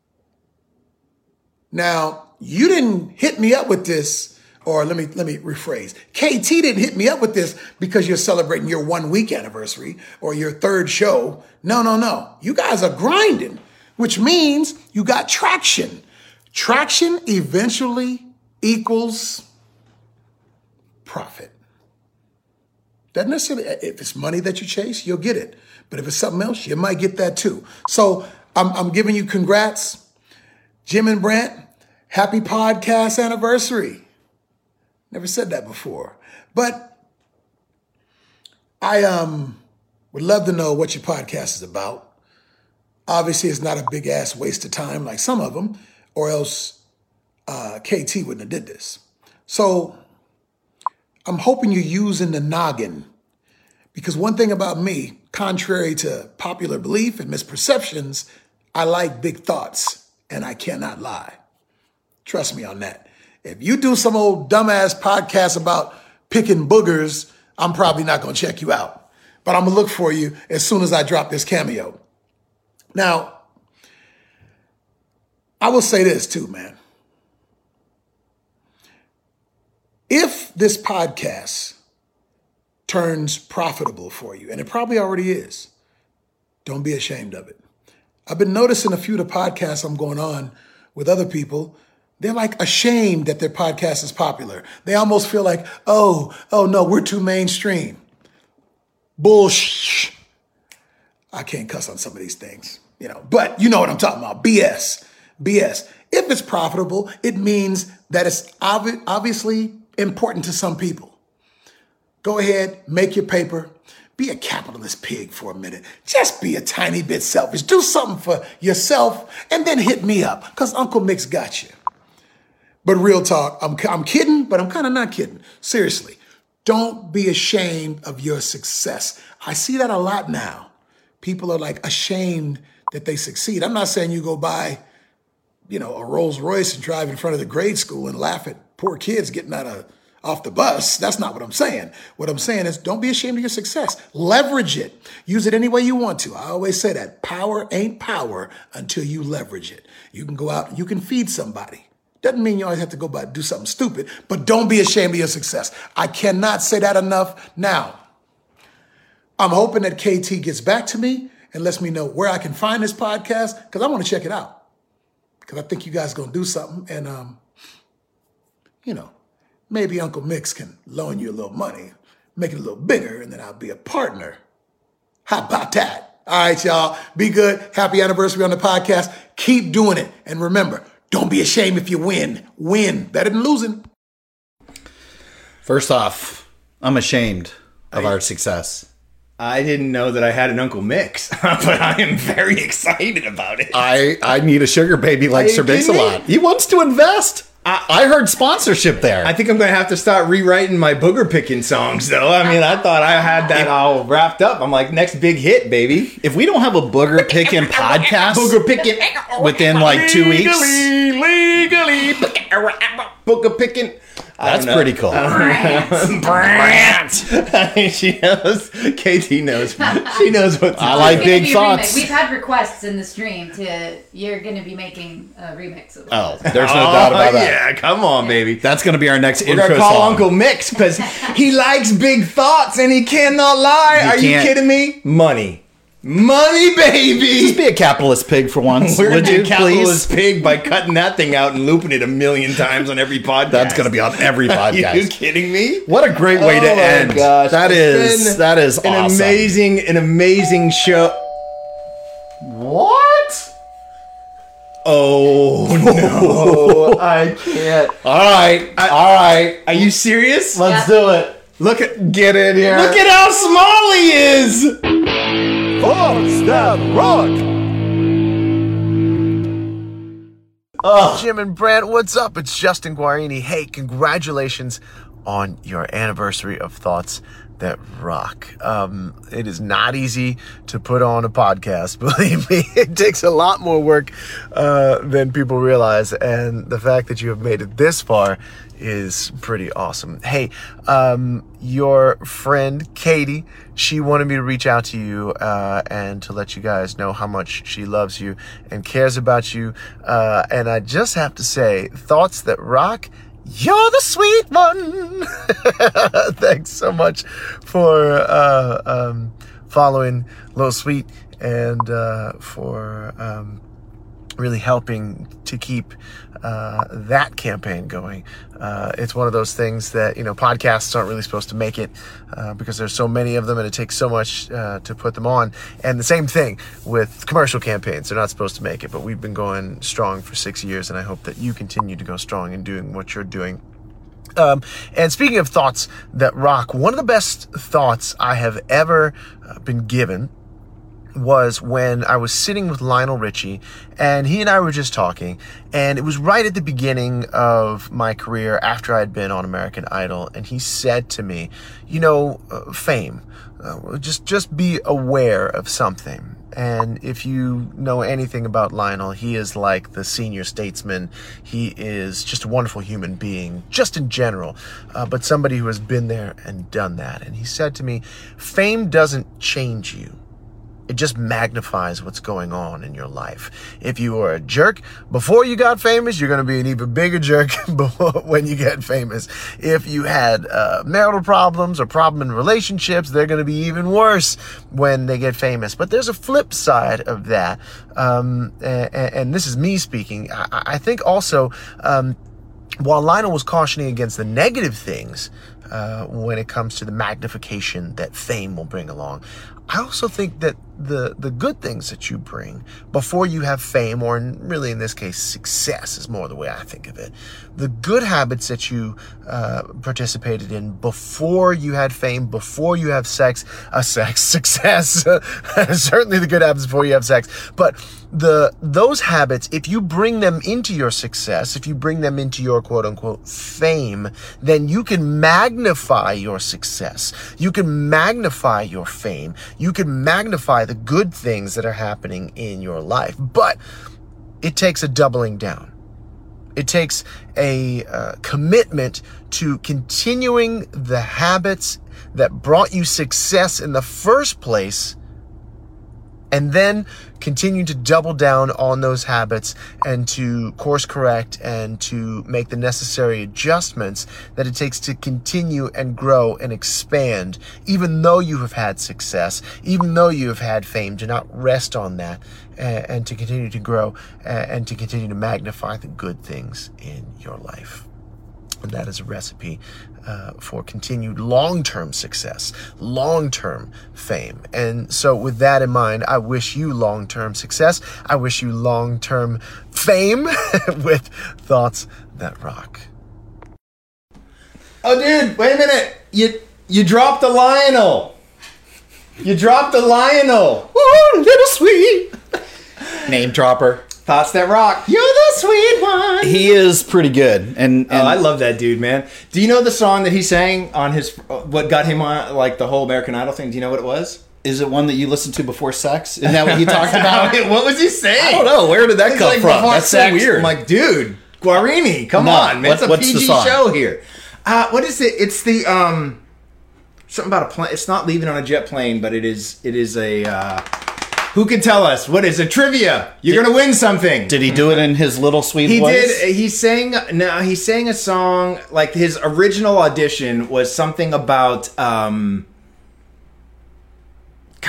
Speaker 18: Now, you didn't hit me up with this, or let me let me rephrase. KT didn't hit me up with this because you're celebrating your one week anniversary or your third show. No, no, no. You guys are grinding, which means you got traction. Traction eventually equals profit. Doesn't necessarily, if it's money that you chase, you'll get it. But if it's something else, you might get that too. So I'm, I'm giving you congrats. Jim and Brant, happy podcast anniversary. Never said that before. But I um would love to know what your podcast is about. Obviously, it's not a big ass waste of time like some of them, or else uh, KT wouldn't have did this. So I'm hoping you're using the noggin because one thing about me, contrary to popular belief and misperceptions, I like big thoughts and I cannot lie. Trust me on that. If you do some old dumbass podcast about picking boogers, I'm probably not going to check you out. But I'm going to look for you as soon as I drop this cameo. Now, I will say this too, man. If this podcast turns profitable for you, and it probably already is, don't be ashamed of it. I've been noticing a few of the podcasts I'm going on with other people. They're like ashamed that their podcast is popular. They almost feel like, oh, oh no, we're too mainstream. Bullsh. I can't cuss on some of these things, you know, but you know what I'm talking about. BS. BS. If it's profitable, it means that it's obvi- obviously important to some people. Go ahead, make your paper. Be a capitalist pig for a minute. Just be a tiny bit selfish. Do something for yourself and then hit me up because Uncle Mix got you. But real talk, I'm, I'm kidding, but I'm kind of not kidding. Seriously, don't be ashamed of your success. I see that a lot now. People are like ashamed that they succeed. I'm not saying you go buy, you know, a Rolls Royce and drive in front of the grade school and laugh at poor kids getting out of off the bus. That's not what I'm saying. What I'm saying is don't be ashamed of your success. Leverage it. Use it any way you want to. I always say that power ain't power until you leverage it. You can go out, you can feed somebody. Doesn't mean you always have to go by do something stupid, but don't be ashamed of your success. I cannot say that enough. Now, I'm hoping that KT gets back to me and lets me know where I can find this podcast because I want to check it out. Because I think you guys gonna do something, and um, you know, maybe Uncle Mix can loan you a little money, make it a little bigger, and then I'll be a partner. How about that? All right, y'all. Be good. Happy anniversary on the podcast. Keep doing it. And remember, don't be ashamed if you win. Win. Better than losing.
Speaker 1: First off, I'm ashamed of our success.
Speaker 2: I didn't know that I had an Uncle Mix, but I am very excited about it.
Speaker 1: I I need a sugar baby like Sir Mix-a-Lot. He wants to invest. I, I heard sponsorship there.
Speaker 2: I think I'm going to have to start rewriting my booger picking songs, though. I mean, I thought I had that all wrapped up. I'm like, next big hit, baby.
Speaker 1: If we don't have a booger picking podcast
Speaker 2: Booger picking
Speaker 1: within like two weeks,
Speaker 2: legally, booger picking. I
Speaker 1: That's pretty cool.
Speaker 2: I don't she knows. KT knows. She knows what.
Speaker 1: I like
Speaker 3: It's gonna
Speaker 1: big
Speaker 3: be a
Speaker 1: thoughts.
Speaker 3: remix. We've had requests in the stream to you're going to be making a remix of it.
Speaker 1: Oh, there's no doubt about oh, that.
Speaker 2: Yeah, come on, baby.
Speaker 1: That's going to be our next intro.
Speaker 2: We're gonna call
Speaker 1: song.
Speaker 2: Uncle Mix because he likes big thoughts and he cannot lie.
Speaker 1: You
Speaker 2: Are you
Speaker 1: can't-
Speaker 2: kidding me? Money, money, baby.
Speaker 1: Just be a capitalist pig for once,
Speaker 2: We're
Speaker 1: would
Speaker 2: gonna
Speaker 1: you,
Speaker 2: be capitalist
Speaker 1: please?
Speaker 2: pig by cutting that thing out and looping it a million times on every podcast.
Speaker 1: That's going to be on every
Speaker 2: Are you kidding me?
Speaker 1: What a great way to
Speaker 2: Oh my
Speaker 1: end.
Speaker 2: Gosh.
Speaker 1: That
Speaker 2: it's
Speaker 1: is, that is
Speaker 2: an
Speaker 1: awesome.
Speaker 2: amazing, an amazing show.
Speaker 1: What?
Speaker 2: Oh no, I can't.
Speaker 1: All right, all right.
Speaker 2: Are you serious?
Speaker 1: Let's do it.
Speaker 2: Look at
Speaker 1: Get in here.
Speaker 2: look at how small he is.
Speaker 1: Thoughts that rock. Oh.
Speaker 19: Jim and Brant, what's up? It's Justin Guarini. Hey, congratulations on your anniversary of Thoughts That Rock. Um, it is not easy to put on a podcast, believe me. It takes a lot more work uh, than people realize, and the fact that you have made it this far is pretty awesome. Hey, um, your friend Katie, she wanted me to reach out to you uh, and to let you guys know how much she loves you and cares about you. Uh, and I just have to say, thoughts that rock. You're the sweet one. Thanks so much for uh, um, following Little Sweet and uh, for um, really helping to keep uh, that campaign going. Uh, it's one of those things that you know podcasts aren't really supposed to make it uh, because there's so many of them and it takes so much uh, to put them on. And the same thing with commercial campaigns; they're not supposed to make it. But we've been going strong for six years, and I hope that you continue to go strong in doing what you're doing. Um, and speaking of thoughts that rock, one of the best thoughts I have ever uh, been given was when I was sitting with Lionel Richie and he and I were just talking and it was right at the beginning of my career after I'd been on American Idol and he said to me, you know, uh, fame, uh, just just be aware of something. And if you know anything about Lionel, he is like the senior statesman. He is just a wonderful human being, just in general, uh, but somebody who has been there and done that. And he said to me, fame doesn't change you. It just magnifies what's going on in your life. If you were a jerk before you got famous, you're going to be an even bigger jerk when you get famous. If you had uh, marital problems or problem in relationships, they're going to be even worse when they get famous. But there's a flip side of that, um, and, and this is me speaking. I, I think also. Um, while Lionel was cautioning against the negative things uh, when it comes to the magnification that fame will bring along, I also think that the the good things that you bring before you have fame, or in, really in this case, success is more the way I think of it. The good habits that you uh, participated in before you had fame, before you have sex, uh, sex success, certainly the good habits before you have sex, but the those habits, if you bring them into your success, if you bring them into your quote unquote fame, then you can magnify your success. You can magnify your fame. You can magnify the good things that are happening in your life. But it takes a doubling down. It takes a uh, commitment to continuing the habits that brought you success in the first place and then continue to double down on those habits and to course correct and to make the necessary adjustments that it takes to continue and grow and expand, even though you have had success, even though you have had fame, to not rest on that and, and to continue to grow and to continue to magnify the good things in your life. And that is a recipe uh, for continued long term success, long term fame. And so, with that in mind, I wish you long term success. I wish you long term fame with thoughts that rock.
Speaker 2: Oh, dude, wait a minute. You you dropped the Lionel. You dropped the Lionel. Ooh, little sweet.
Speaker 1: Name dropper.
Speaker 2: Thoughts that rock. You're the sweet one.
Speaker 1: He is pretty good, and, and
Speaker 2: oh, I love that dude, man. Do you know the song that he sang on his what got him on like the whole American Idol thing? Do you know what it was?
Speaker 1: Is it one that you listened to before sex? Isn't that what he talked about?
Speaker 2: what was he saying?
Speaker 1: I don't know. Where did that come
Speaker 2: like
Speaker 1: from? That's so weird.
Speaker 2: I'm like, dude, Guarini, come
Speaker 1: No,
Speaker 2: on, man.
Speaker 1: what-
Speaker 2: it's a PG show here. Uh, what is it? It's the um something about a plane. It's not leaving on a jet plane, but it is. It is a. Uh, who can tell us what is a trivia? You're gonna win something.
Speaker 1: Did he do it in his little sweet
Speaker 2: He
Speaker 1: voice?
Speaker 2: did. He sang. No, he sang a song. Like his original audition was something about. um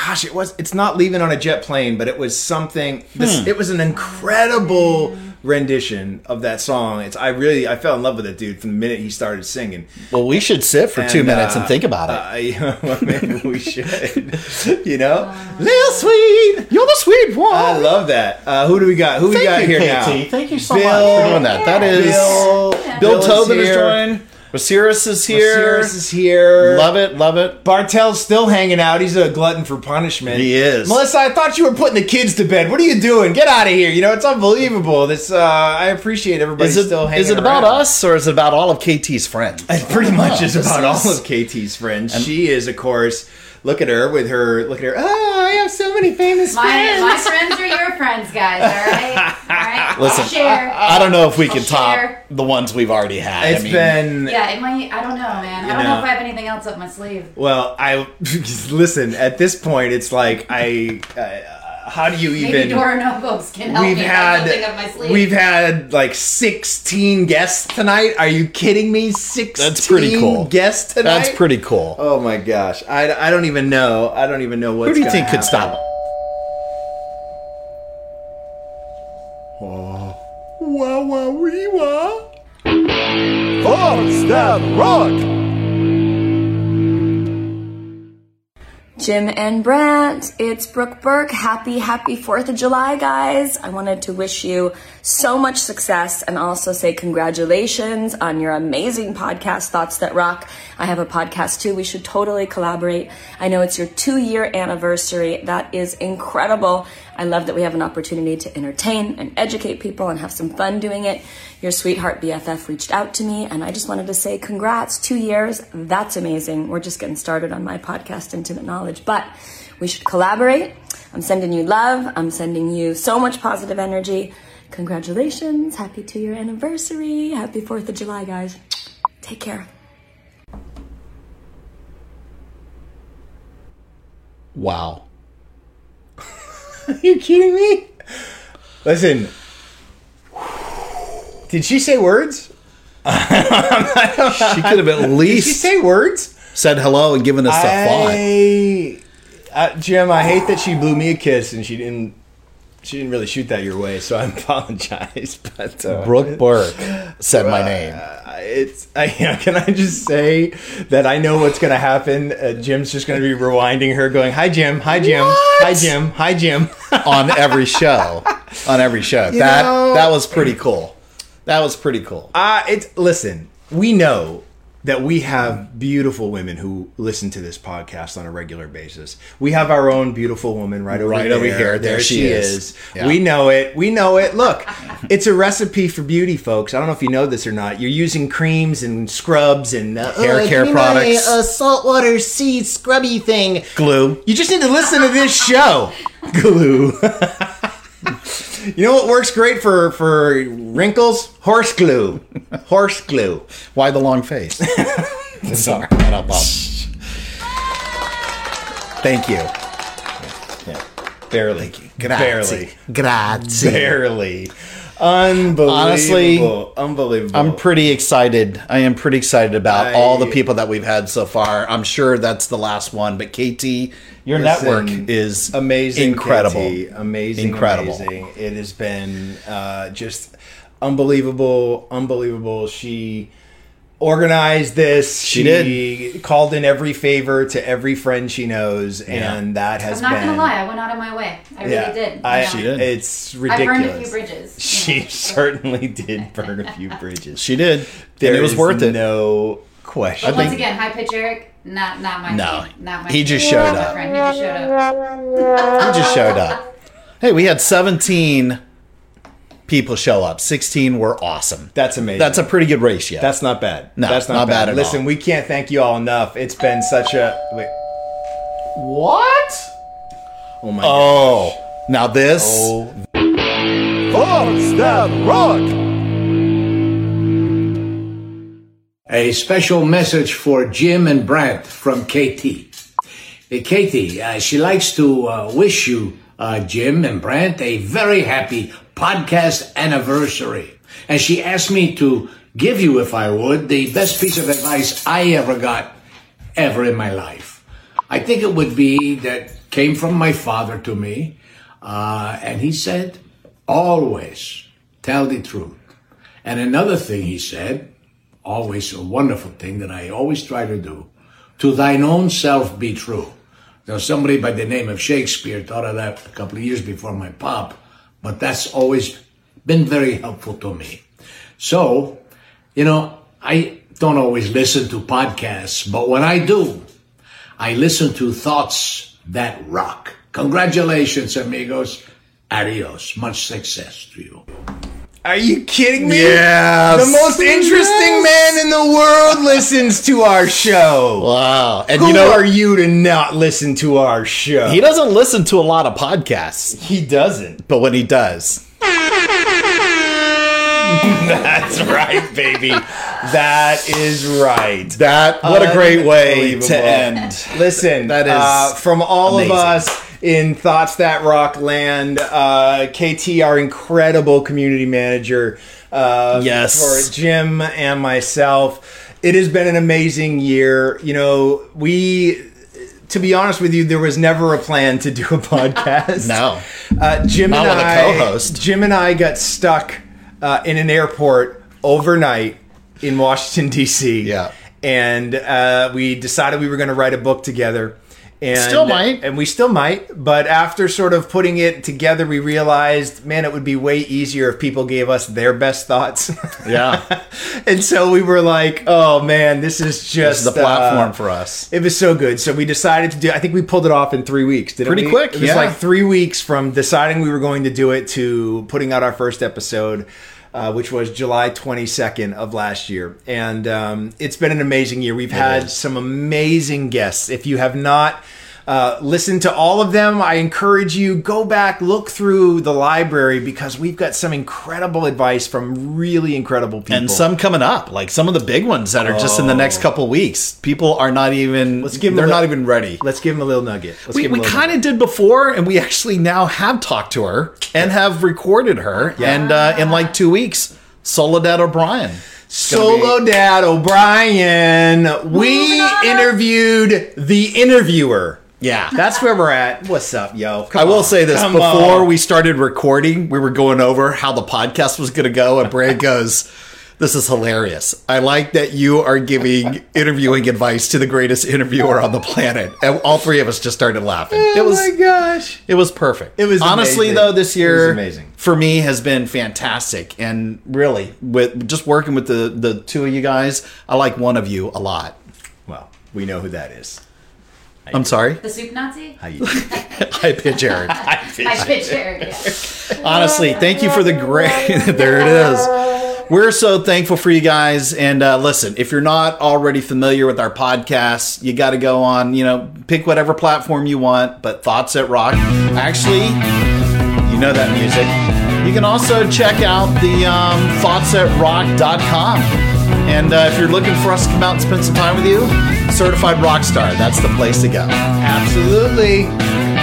Speaker 2: Gosh, it was. It's not leaving on a jet plane, but it was something. This.
Speaker 1: Hmm.
Speaker 2: It was an incredible rendition of that song. It's. I really. I fell in love with it, dude, from the minute he started singing.
Speaker 1: Well, we should sit for two minutes and think about it.
Speaker 2: Uh, yeah, well, maybe we should. you know, little sweet.
Speaker 1: You're the sweet one.
Speaker 2: I love that. Uh, who do we got? Who we got
Speaker 1: you,
Speaker 2: here
Speaker 1: KT.
Speaker 2: now?
Speaker 1: Thank you so much for doing that. That is
Speaker 2: Bill,
Speaker 1: Bill,
Speaker 2: is
Speaker 1: Tobin is
Speaker 2: here.
Speaker 1: joined. Osiris is here.
Speaker 2: Osiris is here.
Speaker 1: Love it, love it.
Speaker 2: Bartel's still hanging out. He's a glutton for punishment.
Speaker 1: He is.
Speaker 2: Melissa, I thought you were putting the kids to bed. What are you doing? Get out of here. You know, it's unbelievable. This uh, I appreciate everybody
Speaker 1: Is it,
Speaker 2: still hanging
Speaker 1: is it about
Speaker 2: around.
Speaker 1: us or is it about all of KT's friends?
Speaker 2: It pretty much
Speaker 1: Oh,
Speaker 2: is about all of KT's friends. she is, of course. Look at her with her. Look at her. Oh, I have so many famous
Speaker 3: My,
Speaker 2: friends.
Speaker 3: my friends are your friends, guys. All right, all right.
Speaker 1: Listen,
Speaker 3: share.
Speaker 1: I don't know if we
Speaker 3: I'll
Speaker 1: can
Speaker 3: share.
Speaker 1: top the ones we've already had.
Speaker 2: It's
Speaker 1: I mean,
Speaker 2: been
Speaker 3: Yeah, it might. I don't know, man. I don't know.
Speaker 2: know.
Speaker 3: if I have anything else up my sleeve.
Speaker 2: Well, I listen. At this point, it's like I. Uh, how do you
Speaker 3: Maybe
Speaker 2: even?
Speaker 3: Dora Notebooks can help
Speaker 2: we've
Speaker 3: me
Speaker 2: had
Speaker 3: find something up my
Speaker 2: we've had like sixteen guests tonight. Are you kidding me? Sixteen.
Speaker 1: That's pretty cool.
Speaker 2: Guests tonight.
Speaker 1: That's pretty cool.
Speaker 2: Oh my gosh! I, I don't even know. I don't even know what's.
Speaker 1: Who do you
Speaker 2: gonna
Speaker 1: think could
Speaker 2: happen.
Speaker 1: stop?
Speaker 2: Oh. Wah wah wee wah.
Speaker 12: Thoughts that rock.
Speaker 6: Jim and Brant, it's Brooke Burke. Happy, happy 4th of July, guys. I wanted to wish you so much success and also say congratulations on your amazing podcast, Thoughts That Rock. I have a podcast too. We should totally collaborate. I know it's your two year anniversary. That is incredible. I love that we have an opportunity to entertain and educate people and have some fun doing it. Your sweetheart BFF reached out to me and I just wanted to say congrats. Two years. That's amazing. We're just getting started on my podcast, Intimate Knowledge, but we should collaborate. I'm sending you love. I'm sending you so much positive energy. Congratulations. Happy two year anniversary. Happy 4th of July, guys. Take care.
Speaker 1: Wow.
Speaker 2: Are you kidding me? Listen. Did she say words?
Speaker 1: She could have at least.
Speaker 2: Did she
Speaker 1: least
Speaker 2: say words?
Speaker 1: said hello and given us a thought.
Speaker 2: I, uh, Jim, I hate that she blew me a kiss and she didn't. She didn't really shoot that your way, so I apologize. But uh,
Speaker 1: Brooke Burke said my name.
Speaker 2: uh, it's. I, can I just say that I know what's going to happen? Uh, Jim's just going to be rewinding her, going, "Hi, Jim. Hi, Jim. Hi, Jim. Hi, Jim."
Speaker 1: on every show. On every show.
Speaker 2: You
Speaker 1: that
Speaker 2: know-
Speaker 1: that was pretty cool. That was pretty cool.
Speaker 2: Uh, it's listen. We know that we have beautiful women who listen to this podcast on a regular basis. We have our own beautiful woman right over
Speaker 1: Right
Speaker 2: there.
Speaker 1: over here. There she is. Yeah.
Speaker 2: We know it. We know it. Look, it's a recipe for beauty, folks. I don't know if you know this or not. You're using creams and scrubs and uh,
Speaker 1: Hair
Speaker 2: uh,
Speaker 1: care
Speaker 2: me my,
Speaker 1: products.
Speaker 2: uh, saltwater seed scrubby thing.
Speaker 1: Glue.
Speaker 2: You just need to listen to this show. Glue. You know what works great for for wrinkles? Horse glue. Horse glue.
Speaker 1: Why the long face?
Speaker 2: Sorry.
Speaker 1: I don't know. Thank you.
Speaker 2: Barely.
Speaker 1: Grazie.
Speaker 2: Barely.
Speaker 1: Grazie.
Speaker 2: Barely. Unbelievable.
Speaker 1: Honestly,
Speaker 2: unbelievable.
Speaker 1: I'm pretty excited. I am pretty excited about
Speaker 2: I-
Speaker 1: all the people that we've had so far. I'm sure that's the last one, but KT, your
Speaker 2: Listen,
Speaker 1: network is
Speaker 2: amazing,
Speaker 1: incredible,
Speaker 2: KT. amazing,
Speaker 1: incredible.
Speaker 2: amazing. It has been uh, just unbelievable, unbelievable. She organized this.
Speaker 1: She
Speaker 2: did. Called in every favor to every friend she knows, and that has
Speaker 3: I'm not
Speaker 2: been.
Speaker 3: gonna lie, I went out of my way. I really
Speaker 2: yeah,
Speaker 3: did.
Speaker 2: I,
Speaker 3: you know?
Speaker 2: It's
Speaker 3: I
Speaker 2: ridiculous.
Speaker 3: burned a few bridges.
Speaker 2: She certainly did burn a few bridges.
Speaker 1: She did.
Speaker 2: There
Speaker 1: and it was
Speaker 2: is
Speaker 1: worth it.
Speaker 2: No question.
Speaker 3: But once again, high pitch Eric, not not my
Speaker 1: No,
Speaker 3: thing, not my
Speaker 1: he just
Speaker 3: thing.
Speaker 1: showed
Speaker 3: Not my
Speaker 1: up.
Speaker 3: He just showed up.
Speaker 1: He just showed up. Hey, we had 17 people show up. 16 were awesome.
Speaker 2: That's amazing.
Speaker 1: That's a pretty good ratio.
Speaker 2: That's not bad.
Speaker 1: No,
Speaker 2: that's not,
Speaker 1: not
Speaker 2: bad.
Speaker 1: bad at
Speaker 2: Listen,
Speaker 1: all.
Speaker 2: we can't thank you all enough. It's been such a wait. What? Oh my
Speaker 1: Oh, now this.
Speaker 2: Oh.
Speaker 12: Thoughts that rock.
Speaker 20: A special message for Jim and Brent from Katie. Hey, Katie, uh, she likes to uh, wish you, uh, Jim and Brent, a very happy podcast anniversary. And she asked me to give you, if I would, the best piece of advice I ever got ever in my life. I think it would be that came from my father to me. Uh, and he said, always tell the truth. And another thing he said, always a wonderful thing that I always try to do. To thine own self be true. Now, somebody by the name of Shakespeare thought of that a couple of years before my pop, but that's always been very helpful to me. So, you know, I don't always listen to podcasts, but when I do, I listen to Thoughts That Rock. Congratulations, amigos. Adios. Much success to you.
Speaker 2: Are you kidding me?
Speaker 1: Yes.
Speaker 2: The most interesting man in the world listens to our show.
Speaker 1: Wow. And
Speaker 2: Who
Speaker 1: you know,
Speaker 2: are you to not listen to our show?
Speaker 1: he doesn't listen to a lot of podcasts,
Speaker 2: He doesn't.
Speaker 1: but when he does,
Speaker 2: That's right, baby. That is right.
Speaker 1: that what a great way to end.
Speaker 2: Listen,
Speaker 1: That is
Speaker 2: uh, from all
Speaker 1: amazing.
Speaker 2: of us in Thoughts That Rock Land, uh, KT, our incredible community manager, uh,
Speaker 1: Yes.
Speaker 2: for Jim and myself. It has been an amazing year. You know, we. To be honest with you, there was never a plan to do a podcast.
Speaker 1: No.
Speaker 2: Uh, Jim
Speaker 1: Not
Speaker 2: and I,
Speaker 1: co-host.
Speaker 2: Jim and I got stuck uh, in an airport overnight in Washington D.C.
Speaker 1: Yeah.
Speaker 2: and uh, we decided we were going to write a book together. And,
Speaker 1: Still might.
Speaker 2: and we still might. But after sort of putting it together, we realized, man, it would be way easier if people gave us their best thoughts.
Speaker 1: Yeah.
Speaker 2: and so we were like, oh man, this is
Speaker 1: This
Speaker 2: just
Speaker 1: is the platform
Speaker 2: uh,
Speaker 1: for us.
Speaker 2: it was so good. So we decided to do. I think we pulled it off in three weeks. Didn't
Speaker 1: Pretty
Speaker 2: we?
Speaker 1: quick,
Speaker 2: It was
Speaker 1: yeah.
Speaker 2: like three weeks from deciding we were going to do it to putting out our first episode, uh, which was July 22nd of last year. And um, it's been an amazing year. We've had some amazing guests. If you have not. Uh, listen to all of them. I encourage you go back, look through the library because we've got some incredible advice from really incredible people.
Speaker 1: And some coming up, like some of the big ones that are just in the next couple weeks. People are not even.
Speaker 2: Let's give them
Speaker 1: They're not even ready.
Speaker 2: Let's give them a little nugget. Let's
Speaker 1: we
Speaker 2: give 'em a
Speaker 1: we kind of did before, and we actually now have talked to her and have recorded her. yeah. And uh, in like two weeks, Soledad O'Brien.
Speaker 2: Solo Dad O'Brien. We interviewed the interviewer.
Speaker 1: Yeah.
Speaker 2: That's where we're at. What's up, yo? Come
Speaker 1: I will
Speaker 2: on.
Speaker 1: say this
Speaker 2: Come
Speaker 1: before
Speaker 2: on.
Speaker 1: we started recording, we were going over how the podcast was going to go, and Brad goes, This is hilarious. I like that you are giving interviewing advice to the greatest interviewer on the planet. And all three of us just started laughing.
Speaker 2: Oh
Speaker 1: it was
Speaker 2: my gosh.
Speaker 1: it was perfect.
Speaker 2: It was
Speaker 1: honestly
Speaker 2: amazing.
Speaker 1: though this year
Speaker 2: amazing.
Speaker 1: for me has been fantastic and really with just working with the the two of you guys, I like one of you a lot.
Speaker 2: Well, we know who that is.
Speaker 1: I'm sorry.
Speaker 3: The soup Nazi?
Speaker 2: How you?
Speaker 1: I pitch Eric.
Speaker 3: I pitch Eric. Yeah.
Speaker 1: Honestly, thank you for the great. there it is. We're so thankful for you guys. And uh, listen, if you're not already familiar with our podcast, you got to go on, you know, pick whatever platform you want. But Thoughts at Rock, actually, you know that music.
Speaker 21: You can also check out the um, thoughtsthatrock.com. And uh, if you're looking for us to come out and spend some time with you, Certified Rockstar, that's the place to go.
Speaker 2: Absolutely.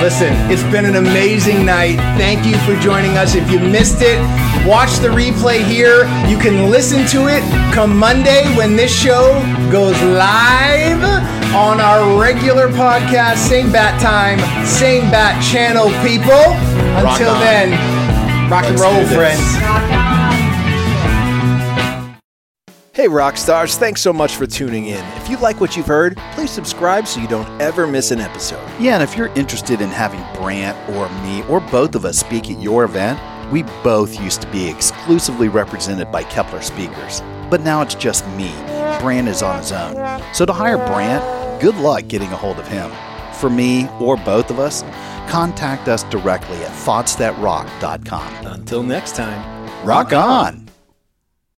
Speaker 2: Listen, it's been an amazing night. Thank you for joining us. If you missed it, watch the replay here. You can listen to it come Monday when this show goes live on our regular podcast. Same bat time, same bat channel, people. Until then, rock and
Speaker 21: Let's
Speaker 2: roll, friends.
Speaker 22: Hey, rock stars, thanks so much for tuning in. If you like what you've heard, please subscribe so you don't ever miss an episode.
Speaker 1: Yeah, and if you're interested in having Brant or me or both of us speak at your event, we both used to be exclusively represented by Keppler speakers. But now it's just me. Brant is on his own. So to hire Brant, good luck getting a hold of him. For me or both of us, contact us directly at thoughtsthatrock.com.
Speaker 22: Until next time,
Speaker 1: Rock on!